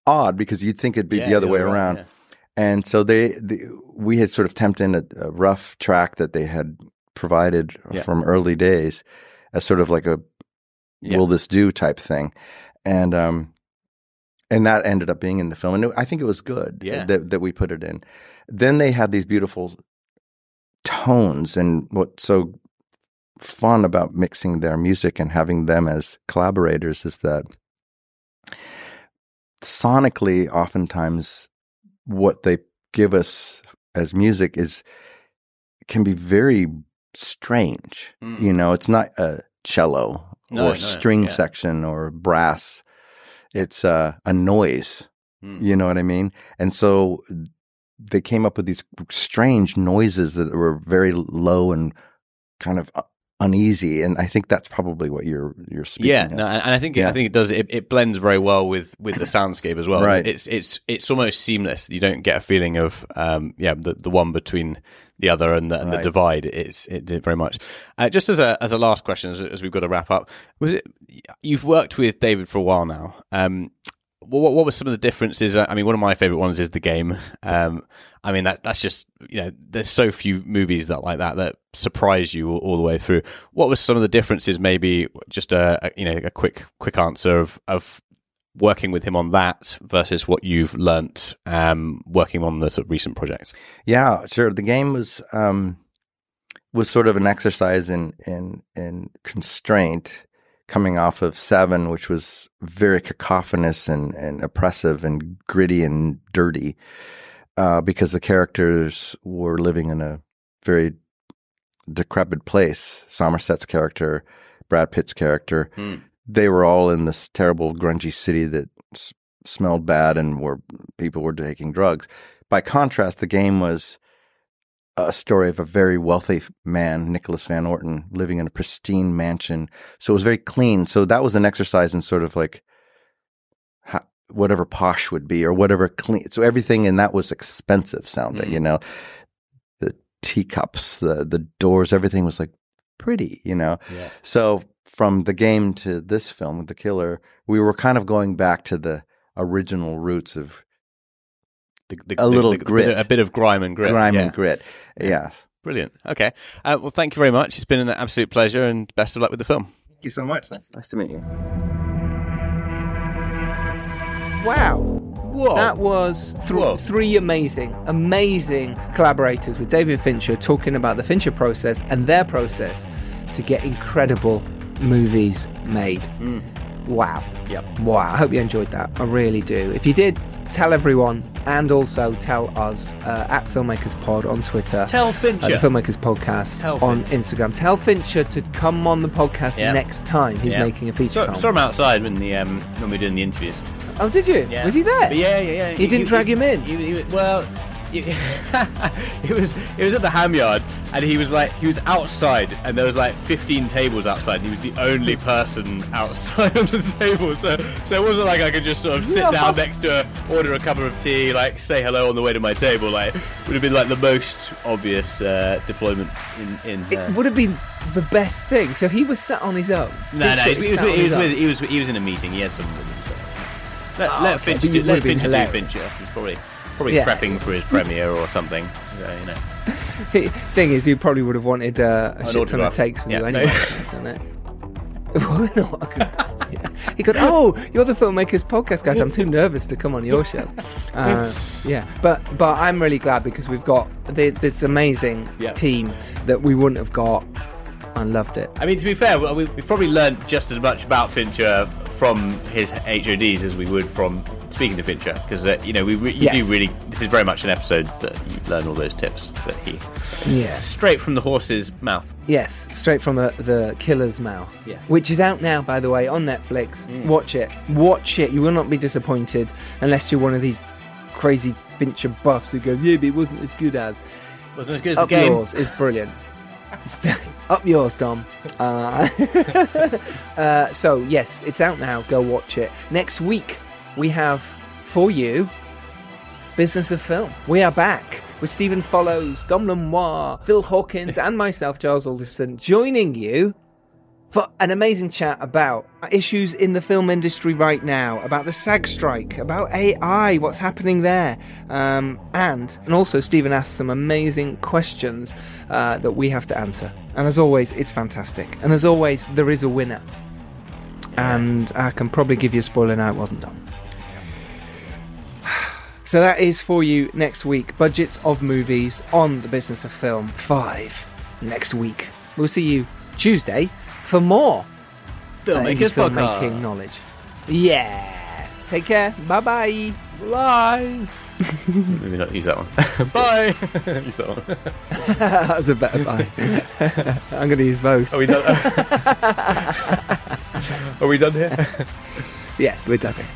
odd because you'd think it'd be Yeah, the other way around. yeah. And so they, the, we had sort of temped in a, a rough track that they had provided Yeah. from early days as sort of like a Yeah. will this do type thing. And, um, and that ended up being in the film. And it- I think it was good Yeah. that, that we put it in. Then they had these beautiful tones. And what's so fun about mixing their music and having them as collaborators is that sonically, oftentimes, what they give us as music is can be very strange. Mm. You know, it's not a cello No, or no, string yeah. section or brass. It's uh, a noise. Mm. You know what I mean? And so they came up with these strange noises that were very low and kind of uh, uneasy. And I think that's probably what you're you're speaking. Yeah, no, and I think it, Yeah. I think it does. It, it blends very well with with the soundscape as well. Right. It's it's it's almost seamless. You don't get a feeling of um yeah the the one between the other and the, and the divide. It's it did very much. Uh, just as a as a last question, as, as we've got to wrap up, was it you've worked with David for a while now? Um, what, what were some of the differences? I mean, one of my favorite ones is the game. Um, I mean, that that's just you know, there's so few movies that like that that surprise you all, all the way through. What were some of the differences? Maybe just a, a you know a quick quick answer of of working with him on that versus what you've learnt um, working on the sort of recent projects. Yeah, sure. The game was um, was sort of an exercise in in in constraint, coming off of Seven, which was very cacophonous and and oppressive and gritty and dirty, uh, because the characters were living in a very decrepit place. Somerset's character, Brad Pitt's character, they were all in this terrible grungy city that s- smelled bad and where people were taking drugs. By contrast, the game was a story of a very wealthy man, Nicholas Van Orton, living in a pristine mansion. So it was very clean. So that was an exercise in sort of like, whatever posh would be or whatever clean. So everything in that was expensive sounding, Mm. you know, the teacups, the, the doors, everything was like pretty, you know? Yeah. So from the game to this film, The Killer, we were kind of going back to the original roots of The, the, a the- little the- a bit- grit. a bit of grime and grit. grime yeah. and grit. Yes. Brilliant. Okay. Uh, well, thank you very much. It's been an absolute pleasure, and best of luck with the film. Thank you so much. Nice to meet you. Wow. Whoa. That was th- Whoa. three amazing, amazing collaborators with David Fincher talking about the Fincher process and their process to get incredible movies made. Mm. Wow. Yep. Wow. I hope you enjoyed that. I really do. If you did, tell everyone and also tell us uh, at Filmmakers Pod on Twitter. Tell uh, Fincher. the Filmmakers Podcast Tell on Instagram. Tell Fincher to come on the podcast Yeah. next time he's Yeah. making a feature Saw, film. saw him outside when the um, when we were doing the interviews. Oh, did you? Yeah. Was he there? But yeah, yeah, yeah. He didn't drag him in? He, he, well, it was it was at the ham yard, and he was like he was outside, and there was like 15 tables outside. And he was the only person outside of the table, so so it wasn't like I could just sort of sit down next to her, order a cup of tea, like say hello on the way to my table. Like would have been like the most obvious uh, deployment in in. It Uh, would have been the best thing. So he was sat on his own. no, no, he was, he, was with, he was he was in a meeting. He had someone with him. So. Let, Oh, let okay, Fincher do, let Fincher do. Fincher. He's probably probably Yeah. prepping for his premiere or something. So, you know. Thing is, you probably would have wanted uh, a An shit ton of takes from Yeah, you no. anyway, hasn't it? Why not? he got, oh, you're the filmmakers podcast guys. I'm too nervous to come on your show. Uh, yeah, but but I'm really glad because we've got the, this amazing Yeah. team that we wouldn't have got. I loved it. I mean, to be fair, we, we've probably learned just as much about Fincher from his HODs as we would from speaking to Fincher, because uh, you know we you Yes. do really. This is very much an episode that you learn all those tips that he Yeah. straight from the horse's mouth. Yes, straight from the, the killer's mouth. Yeah. Which is out now, by the way, on Netflix. Watch it. Watch it. You will not be disappointed unless you're one of these crazy Fincher buffs who goes, yeah, but it wasn't as good as. Wasn't as good as Up the game. yours is brilliant. Up yours, Tom. Uh, uh, so, yes, it's out now. Go watch it. Next week, we have for you Business of Film. We are back with Stephen Follows, Dom Lenoir, Phil Hawkins, and myself, Giles Alderson, joining you for an amazing chat about issues in the film industry right now, about the SAG strike, about AI, what's happening there, um, and and also Stephen asked some amazing questions uh, that we have to answer. And as always, it's fantastic. And as always, there is a winner. And I can probably give you a spoiler now. It wasn't done. So that is for you next week. Budgets of movies on the business of film five next week. We'll see you Tuesday for more indie Filmmakers filmmaking podcast. knowledge. Yeah. Take care. Bye bye. Bye. Maybe not use that one. Bye. use that one. that was a better bye. I'm going to use both. Are we done? Are we done here? Yes, we're done. here.